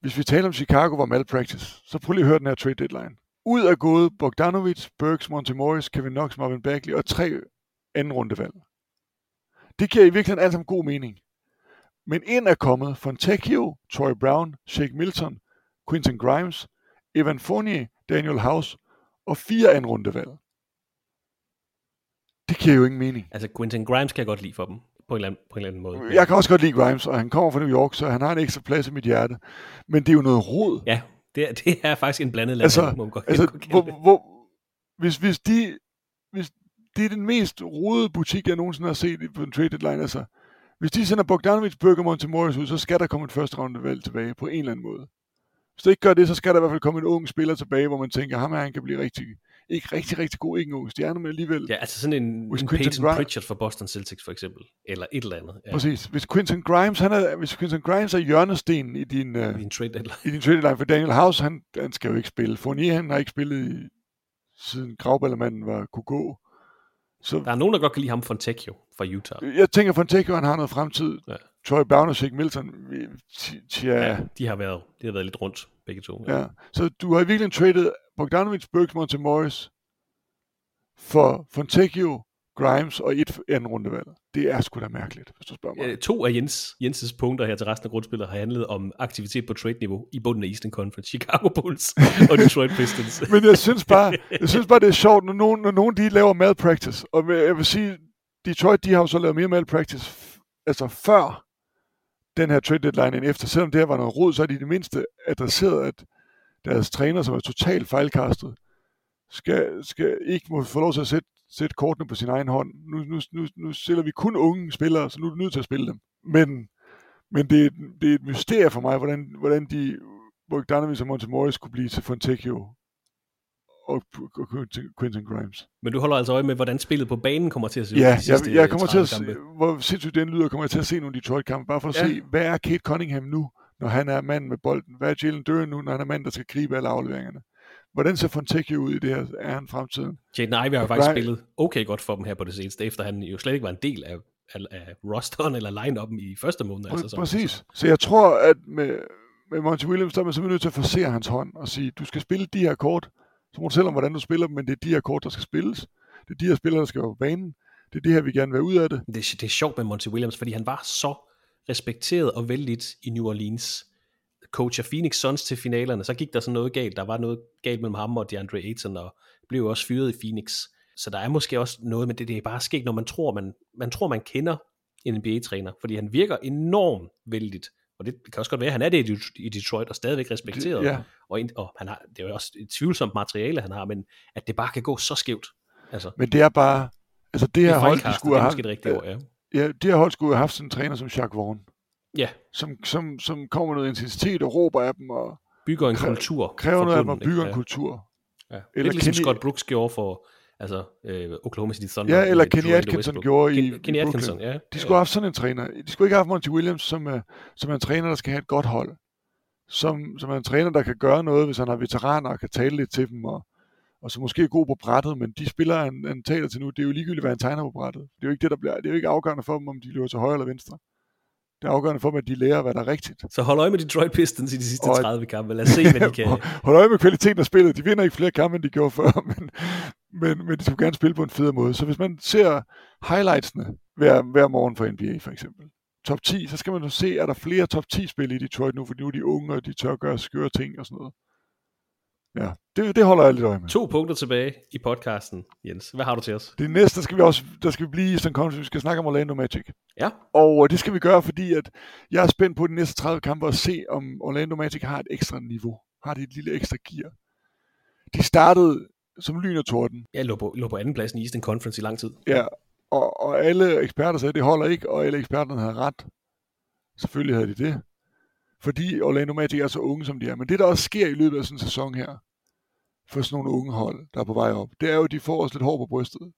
hvis vi taler om Chicago var malpractice, så prøv lige at høre den her trade deadline. Ud er gået Bogdanovic, Burks, Montemorris, Kevin Knox, Marvin Bagley og tre anden rundevalg. Det giver i virkeligheden alt sammen god mening. Men ind er kommet Fontecchio, Troy Brown, Shake Milton, Quinton Grimes, Evan Fournier, Daniel House og fire anden rundevalg. Det giver jo ingen mening. Altså, Quentin Grimes kan jeg godt lide for dem, på en eller anden, på en eller anden måde. Jeg kan også godt lide Grimes, og han kommer fra New York, så han har en ekstra plads i mit hjerte. Men det er jo noget rod. Ja, det er, det er faktisk en blandet land, Altså, må man godt, altså hvor, hvor, hvis, hvis de, hvis det er den mest rodede butik, jeg nogensinde har set på en trade deadline, altså, hvis de sender Bogdanovic, Burger, Montemorris ud, så skal der komme et første rundevalg tilbage på en eller anden måde. Hvis det ikke gør det, så skal der i hvert fald komme en ung spiller tilbage, hvor man tænker, ham her, han kan blive rigtig, ikke rigtig, rigtig god, ikke en ung stjerne, men alligevel. Ja, altså sådan en, Hvis en Quentin Peyton Grimes- Pritchard for Boston Celtics for eksempel, eller et eller andet. Ja, Præcis. Hvis Quinton Grimes, han er, hvis Quinton Grimes er hjørnestenen i din, uh, I en trade deadline. i din trade deadline, for Daniel House, han, han skal jo ikke spille. Fournier, han har ikke spillet i, siden gravballermanden var kunne gå. Så Der er nogen, der godt kan lide ham Fontecchio fra Utah. jeg tænker, Fontecchio, han har noget fremtid. Ja. Troy Brown og Shake Milton, tja, Ja, ja. de har været, de har været lidt rundt, begge to. ja. Så du har i virkeligheden traded Bogdanovic, Burks, Montemorris for Fontecchio, Grimes og et anden rundevalg. Det er sgu da mærkeligt, hvis du spørger mig. Øh, To af Jens, Jenses punkter her til resten af grundspillet har handlet om aktivitet på trade-niveau i bunden af Eastern Conference. Chicago Bulls og Detroit Pistons. Men jeg synes bare, jeg synes bare det er sjovt, når nogen, når nogen de laver malpractice. Og jeg vil sige, Detroit, de har jo så lavet mere malpractice, altså før den her trade deadline ind efter. Selvom det her var noget rod, så er de i det mindste adresseret, at deres træner, som er totalt fejlkastet, skal, skal ikke må få lov til at sætte, sætte kortene på sin egen hånd. Nu, nu, nu, nu sælger vi kun unge spillere, så nu er du nødt til at spille dem. Men, men det, er, det er et mysterie for mig, hvordan, hvordan de Bogdanovic og Montemorris kunne blive til Fontecchio og, Quentin- Grimes. Men du holder altså øje med, hvordan spillet på banen kommer til at se ud. Ja, de jeg, sidste jeg kommer til at 30 se, hvor sindssygt den lyder, kommer jeg til at se nogle Detroit-kampe, bare for at Ja. se, hvad er Kate Cunningham nu, når han er mand med bolden? Hvad er Jalen Duran nu, når han er mand, der skal gribe alle afleveringerne? hvordan ser Fontecchio ud i det her? Er han fremtiden? Jaden Ivey har faktisk spillet okay godt for dem her på det seneste, efter han jo slet ikke var en del af, af, af rosteren eller line-up'en i første måned. Pr- altså, præcis. Så jeg tror, at med, med Monty Williams, der er man simpelthen nødt til at forsere hans hånd og sige, du skal spille de her kort, så må du selv om, hvordan du spiller dem, men det er de her kort, der skal spilles. Det er de her spillere, der skal være på banen. Det er det her, vi gerne vil ud af det. Det, det er sjovt med Monty Williams, fordi han var så respekteret og vældigt i New Orleans. Coach af Phoenix Suns til finalerne, så gik der sådan noget galt. Der var noget galt mellem ham og DeAndre Ayton, og blev også fyret i Phoenix. Så der er måske også noget, men det, det er bare sket, når man tror, man, man tror, man kender en NBA-træner, fordi han virker enormt vældigt. Og det kan også godt være, at han er det i Detroit, og stadigvæk respekteret. Ja. Og, og han har, det er jo også et tvivlsomt materiale, han har, men at det bare kan gå så skævt. Altså, Men det er bare, altså det her hold, de skulle have haft, det ord, ja. ja, det her hold skulle have haft sådan en træner som Jacques Vaughn, Ja, som, som, som kommer med noget intensitet og råber af dem og bygger en kultur. kræver noget af dem og bygger ikke? en kultur. Ja. Eller Lidt ligesom Kenny- Scott Brooks gjorde for altså, øh, Oklahoma City Thunder. Ja, eller Kenny Atkinson gjorde i, Ken, Kenny Atkinson, ja. De skulle have haft sådan en træner. De skulle ikke have haft Monty Williams, som er, som er en træner, der skal have et godt hold. Som, som er en træner, der kan gøre noget, hvis han har veteraner og kan tale lidt til dem, og, og som måske er god på brættet, men de spillere, han, han taler til nu, det er jo ligegyldigt, hvad han tegner på brættet. Det er jo ikke det, der bliver, det er jo ikke afgørende for dem, om de løber til højre eller venstre. Det er afgørende for dem, at de lærer, hvad der er rigtigt. Så hold øje med Detroit Pistons i de sidste Og- 30 kampe. Lad os se, hvad de kan. Hold øje med kvaliteten af spillet. De vinder ikke flere kampe, end de gjorde før, men, men, men de skulle gerne spille på en federe måde. Så hvis man ser highlightsene hver, hver morgen for NBA for eksempel, top 10, så skal man jo se, er der flere top 10 spil i Detroit nu, for nu er de unge, og de tør at gøre skøre ting og sådan noget. Ja, det, det holder jeg lidt øje med. To punkter tilbage i podcasten, Jens. Hvad har du til os? Det næste, skal vi også der skal vi blive i Eastern Conference, vi skal snakke om Orlando Magic. Ja. Og øh, det skal vi gøre, fordi at jeg er spændt på de næste 30 kampe og se, om Orlando Magic har et ekstra niveau. Har de et lille ekstra gear. De startede som lyn og torden. Jeg lå på, lå på anden pladsen i Eastern Conference i lang tid. Ja, og, og alle eksperter sagde, at det holder ikke, og alle eksperterne havde ret. Selvfølgelig havde de det. Fordi Orlando Magic er så unge, som de er. Men det, der også sker i løbet af sådan en sæson her, for sådan nogle unge hold, der er på vej op, det er jo, at de får også lidt hår på brystet.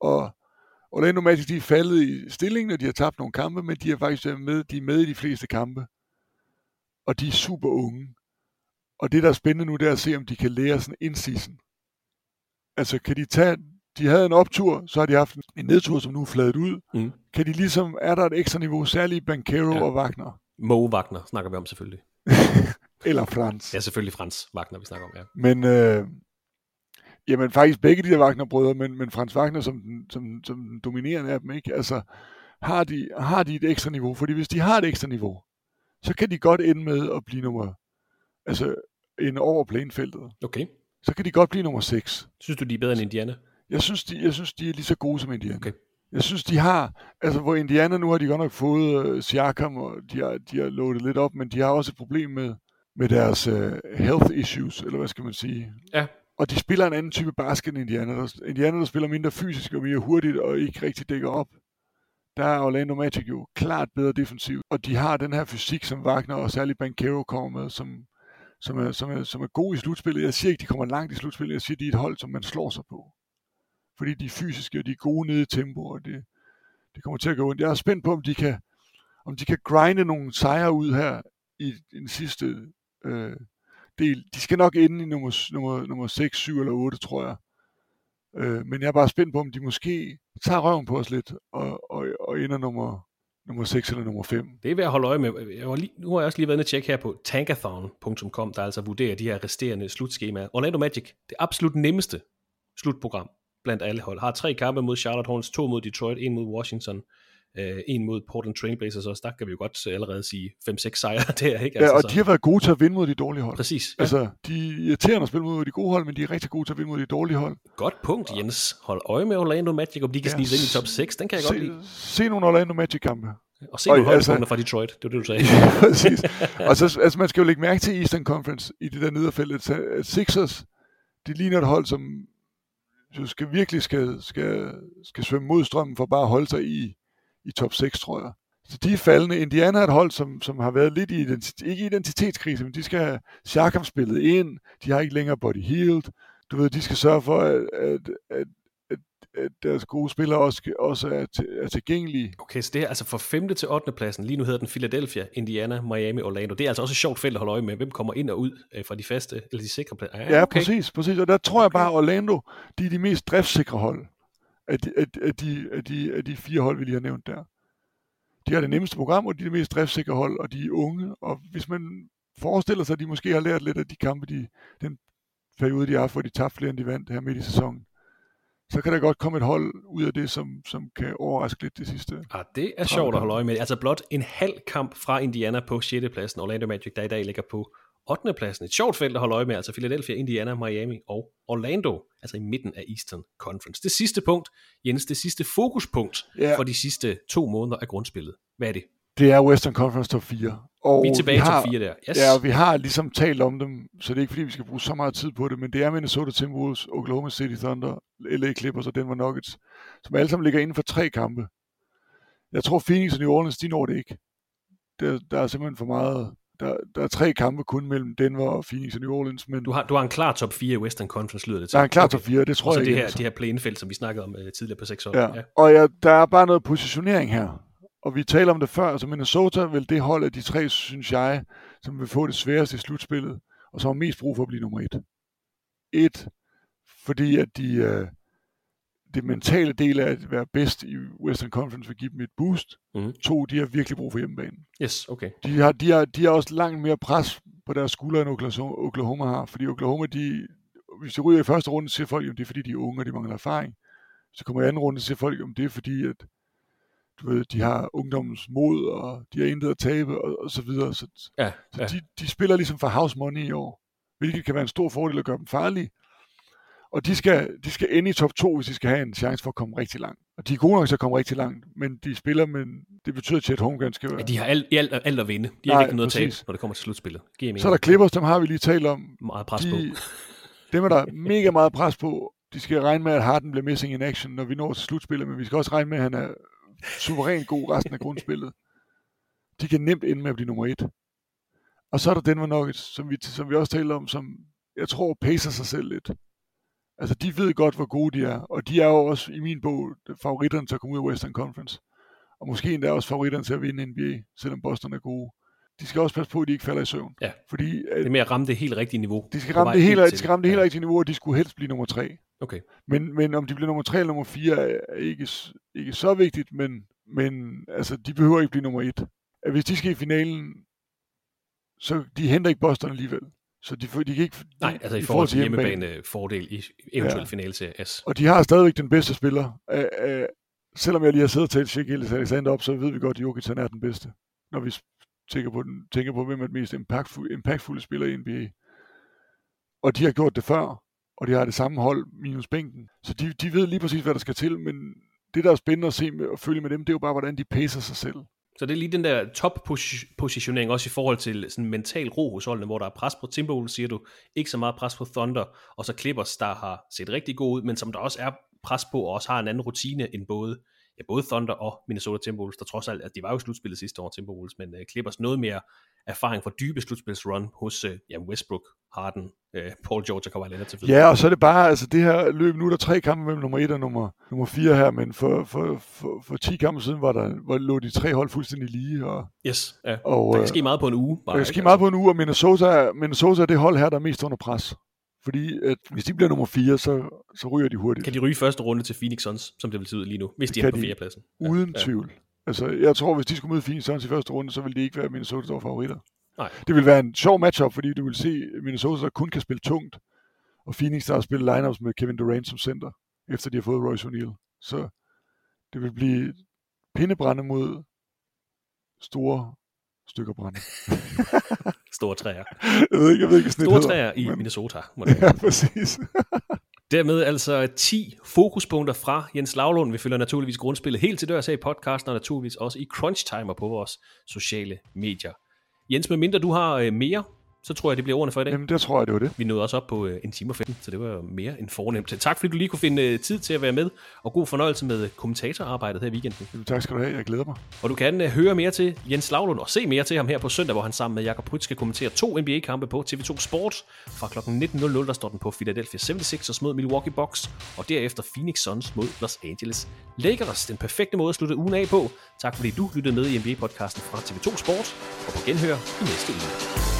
Og Orlando Magic, de er faldet i stillingen, og de har tabt nogle kampe, men de er faktisk med, de er med i de fleste kampe. Og de er super unge. Og det, der er spændende nu, det er at se, om de kan lære sådan en season. Altså, kan de tage... De havde en optur, så har de haft en nedtur, som nu er fladet ud. Mm. Kan de ligesom... Er der et ekstra niveau, særligt Bankero Ja. og Wagner? Mo Wagner snakker vi om selvfølgelig. Eller Frans? Ja, selvfølgelig Frans Wagner, vi snakker om, ja. Men, øh, jamen faktisk begge de der Wagner-brødre, men, men Frans Wagner som, som, som den dominerende af dem, ikke? Altså, har de, har de et ekstra niveau? Fordi hvis de har et ekstra niveau, så kan de godt ende med at blive nummer, altså en over planfeltet. Okay. Så kan de godt blive nummer 6. Synes du, de er bedre end Indiana? Jeg synes, de, jeg synes, de er lige så gode som Indiana. Okay. Jeg synes, de har, altså hvor Indiana nu har de godt nok fået uh, Siakam, og de har, de har loadet lidt op, men de har også et problem med, med deres uh, health issues, eller hvad skal man sige. Ja. Og de spiller en anden type basket end Indiana. Der, Indiana, der spiller mindre fysisk og mere hurtigt, og ikke rigtig dækker op. Der er Orlando Magic jo klart bedre defensivt, og de har den her fysik, som Wagner og særligt Bankero kommer med, som, som, er, som, er, som er gode i slutspillet. Jeg siger ikke, de kommer langt i slutspillet. Jeg siger, de er et hold, som man slår sig på. Fordi de er fysiske, og de er gode nede i tempo, og det, det kommer til at gå ondt. Jeg er spændt på, om de kan, om de kan grinde nogle sejre ud her i, i den sidste øh, del. De skal nok ende i nummer, nummer, nummer 6, 7 eller 8, tror jeg. Øh, men jeg er bare spændt på, om de måske tager røven på os lidt, og, og, og ender nummer, nummer 6 eller nummer 5. Det er værd at holde øje med. Jeg var lige, nu har jeg også lige været inde og tjekke her på tankathon.com, der altså vurderer de her resterende slutskemaer. Orlando Magic, det absolut nemmeste slutprogram blandt alle hold, har tre kampe mod Charlotte Hornets, to mod Detroit, en mod Washington, øh, en mod Portland Trailblazers, og der kan vi jo godt allerede sige 5-6 sejre der, ikke? Ja, og de har været gode til at vinde mod de dårlige hold. Præcis. Ja. Altså, de er irriterende at spille mod de gode hold, men de er rigtig gode til at vinde mod de dårlige hold. Godt punkt, Jens. Hold øje med Orlando Magic, om de kan Ja, snige sig ind i top 6. Den kan jeg se, godt lide. Se nogle Orlando Magic-kampe. Og se nogle Og, altså- højdepunkter fra Detroit. Det var det, du sagde. Ja, præcis. Og så, altså, man skal jo lægge mærke til Eastern Conference i det der nederfelt, at Sixers, de ligner et hold, som jo skal virkelig skal, skal, skal svømme mod strømmen for bare at holde sig i, i top 6, tror jeg. Så de er faldende. Indiana er et hold, som, som har været lidt i, identi- ikke identitetskrise, men de skal have Siakam spillet ind. De har ikke længere Body Healed. Du ved, de skal sørge for, at, at, at, at deres gode spillere også, også er, til, er tilgængelige. Okay, så det er altså fra 5. til 8. pladsen. Lige nu hedder den Philadelphia, Indiana, Miami, Orlando. Det er altså også et sjovt felt at holde øje med. Hvem kommer ind og ud øh, fra de faste, eller de sikre pladser? Ja, ja okay. præcis, præcis. Og der tror jeg bare, at Orlando, de er de mest driftsikre hold af de, af, af, de, af, de, af de fire hold, vi lige har nævnt der. De har det nemmeste program, og de er det mest driftsikre hold, og de er unge. Og hvis man forestiller sig, at de måske har lært lidt af de kampe, de, den periode, de har haft, hvor de tabte flere, end de vandt her midt i sæsonen, så kan der godt komme et hold ud af det, som, som kan overraske lidt det sidste. Ah, det er sjovt at holde øje med. Altså blot en halv kamp fra Indiana på 6. pladsen. Orlando Magic, der i dag ligger på 8. pladsen. Et sjovt felt at holde øje med, altså Philadelphia, Indiana, Miami og Orlando, altså i midten af Eastern Conference. Det sidste punkt, Jens, det sidste fokuspunkt ja. for de sidste to måneder af grundspillet. Hvad er det? Det er Western Conference top 4. Og vi er tilbage i top 4 der. Yes. Ja, og vi har ligesom talt om dem, så det er ikke fordi, vi skal bruge så meget tid på det, men det er Minnesota Timberwolves, Oklahoma City Thunder, LA Clippers og Denver Nuggets, som alle sammen ligger inden for tre kampe. Jeg tror Phoenix og New Orleans, de når det ikke. Der, der er simpelthen for meget der, der er tre kampe kun mellem Denver og Phoenix og New Orleans. Men du, har, du har en klar top 4 i Western Conference, lyder det til. Der er en klar okay. top 4, det tror og jeg ikke. Så det her, det her som vi snakkede om uh, tidligere på 6 år. Ja. ja. Og ja, der er bare noget positionering her. Og vi taler om det før, altså Minnesota vil det hold af de tre, synes jeg, som vil få det sværeste i slutspillet, og som har mest brug for at blive nummer et. Et, fordi at de, uh, det mentale del af at være bedst i Western Conference vil give dem et boost. Mm. To, de har virkelig brug for hjemmebanen. Yes, okay. De har, de, har, de har også langt mere pres på deres skuldre, end Oklahoma, Oklahoma har. Fordi Oklahoma, de, hvis de ryger i første runde, så siger folk, at det er fordi, de er unge, og de mangler erfaring. Så kommer i anden runde, så siger folk, at det er fordi, at du ved, de har ungdommens mod, og de har intet at tabe, og, og så videre. Så, ja, så ja. De, de spiller ligesom for house money i år, hvilket kan være en stor fordel at gøre dem farlige. Og de skal, de skal ende i top 2, hvis de skal have en chance for at komme rigtig langt. Og de er gode nok til at komme rigtig langt, men de spiller, men det betyder, at Chet Holmgren skal være... Ja, de har alt, alt, alt at vinde. De har Nej, ikke noget præcis. at tabe, når det kommer til slutspillet. Så er der Clippers, dem har vi lige talt om. Meget pres de, på. Dem er der mega meget pres på. De skal regne med, at Harden bliver missing in action, når vi når til slutspillet, men vi skal også regne med, at han er suverænt god resten af grundspillet. De kan nemt ende med at blive nummer et. Og så er der Denver Nuggets, som vi, som vi også taler om, som jeg tror pacer sig selv lidt. Altså, de ved godt, hvor gode de er, og de er jo også i min bog favoritterne til at komme ud af Western Conference. Og måske endda også favoritterne til at vinde NBA, selvom Boston er gode. De skal også passe på, at de ikke falder i søvn. Ja, fordi, det er med at ramme det helt rigtige niveau. De skal ramme det helt, de skal ramme det helt ja. rigtige niveau, og de skulle helst blive nummer tre. Okay. Men, men om de bliver nummer tre eller nummer fire, er ikke, ikke så vigtigt, men, men altså, de behøver ikke blive nummer et. At hvis de skal i finalen, så de henter ikke Boston alligevel. Så de, de kan ikke... Nej, altså i, i forhold til hjemmebane fordel i eventuel ja. finale til S. Og de har stadigvæk den bedste spiller. Uh, uh, selvom jeg lige har siddet og talt Sheik Alexander op, så ved vi godt, at Jokic er den bedste. Når vi tænker på, den, tænker på hvem er den mest impactful, impactfulde spiller i NBA. Og de har gjort det før, og de har det samme hold minus bænken. Så de, de ved lige præcis, hvad der skal til, men det, der er spændende at se med, og følge med dem, det er jo bare, hvordan de pacer sig selv. Så det er lige den der top-positionering, også i forhold til sådan mental ro hos holdene, hvor der er pres på Timberwolves, siger du, ikke så meget pres på Thunder, og så Clippers, der har set rigtig god ud, men som der også er pres på, og også har en anden rutine end både ja, både Thunder og Minnesota Timberwolves, der trods alt, at de var jo slutspillet sidste år, Timberwolves, men uh, Clippers noget mere erfaring for dybe slutspilsrun hos uh, ja, Westbrook, Harden, uh, Paul George og Kawhi Leonard til Ja, og så er det bare, altså det her løb, nu er der tre kampe mellem nummer 1 og nummer, nummer 4 her, men for, for, for, for 10 kampe siden var der, var, lå de tre hold fuldstændig lige. Og, yes, ja. og, der kan ske meget på en uge. Bare, der kan ske meget på en uge, og Minnesota, Minnesota er det hold her, der er mest under pres. Fordi at hvis de bliver nummer 4, så, så ryger de hurtigt. Kan de ryge første runde til Phoenix Suns, som det vil se ud lige nu, hvis de er på fjerdepladsen? Uden ja. tvivl. Altså, jeg tror, hvis de skulle møde Phoenix i første runde, så ville de ikke være Minnesota store favoritter. Nej. Det vil være en sjov matchup, fordi du vil se Minnesota, der kun kan spille tungt, og Phoenix, der har spillet lineups med Kevin Durant som center, efter de har fået Royce O'Neal. Så det vil blive pindebrænde mod store stykker brænde. Store træer. Jeg ved ikke, jeg ved ikke, Store træer i men... Minnesota. Må det ja, præcis. Dermed altså 10 fokuspunkter fra Jens Lavlund. Vi følger naturligvis grundspillet helt til dørs her i podcasten, og naturligvis også i Crunch Timer på vores sociale medier. Jens, med mindre du har øh, mere så tror jeg, det bliver ordene for i dag. Jamen, det tror jeg, det var det. Vi nåede også op på øh, en time og 15, så det var mere end fornemt. Tak fordi du lige kunne finde øh, tid til at være med, og god fornøjelse med kommentatorarbejdet her i weekenden. Jamen, tak skal du have, jeg glæder mig. Og du kan uh, høre mere til Jens Lavlund og se mere til ham her på søndag, hvor han sammen med Jakob Prytz skal kommentere to NBA-kampe på TV2 Sport. Fra kl. 19.00 der står den på Philadelphia 76ers mod Milwaukee Bucks, og derefter Phoenix Suns mod Los Angeles Lakers. Den perfekte måde at slutte ugen af på. Tak fordi du lyttede med i NBA-podcasten fra TV2 Sport, og på genhør i næste uge.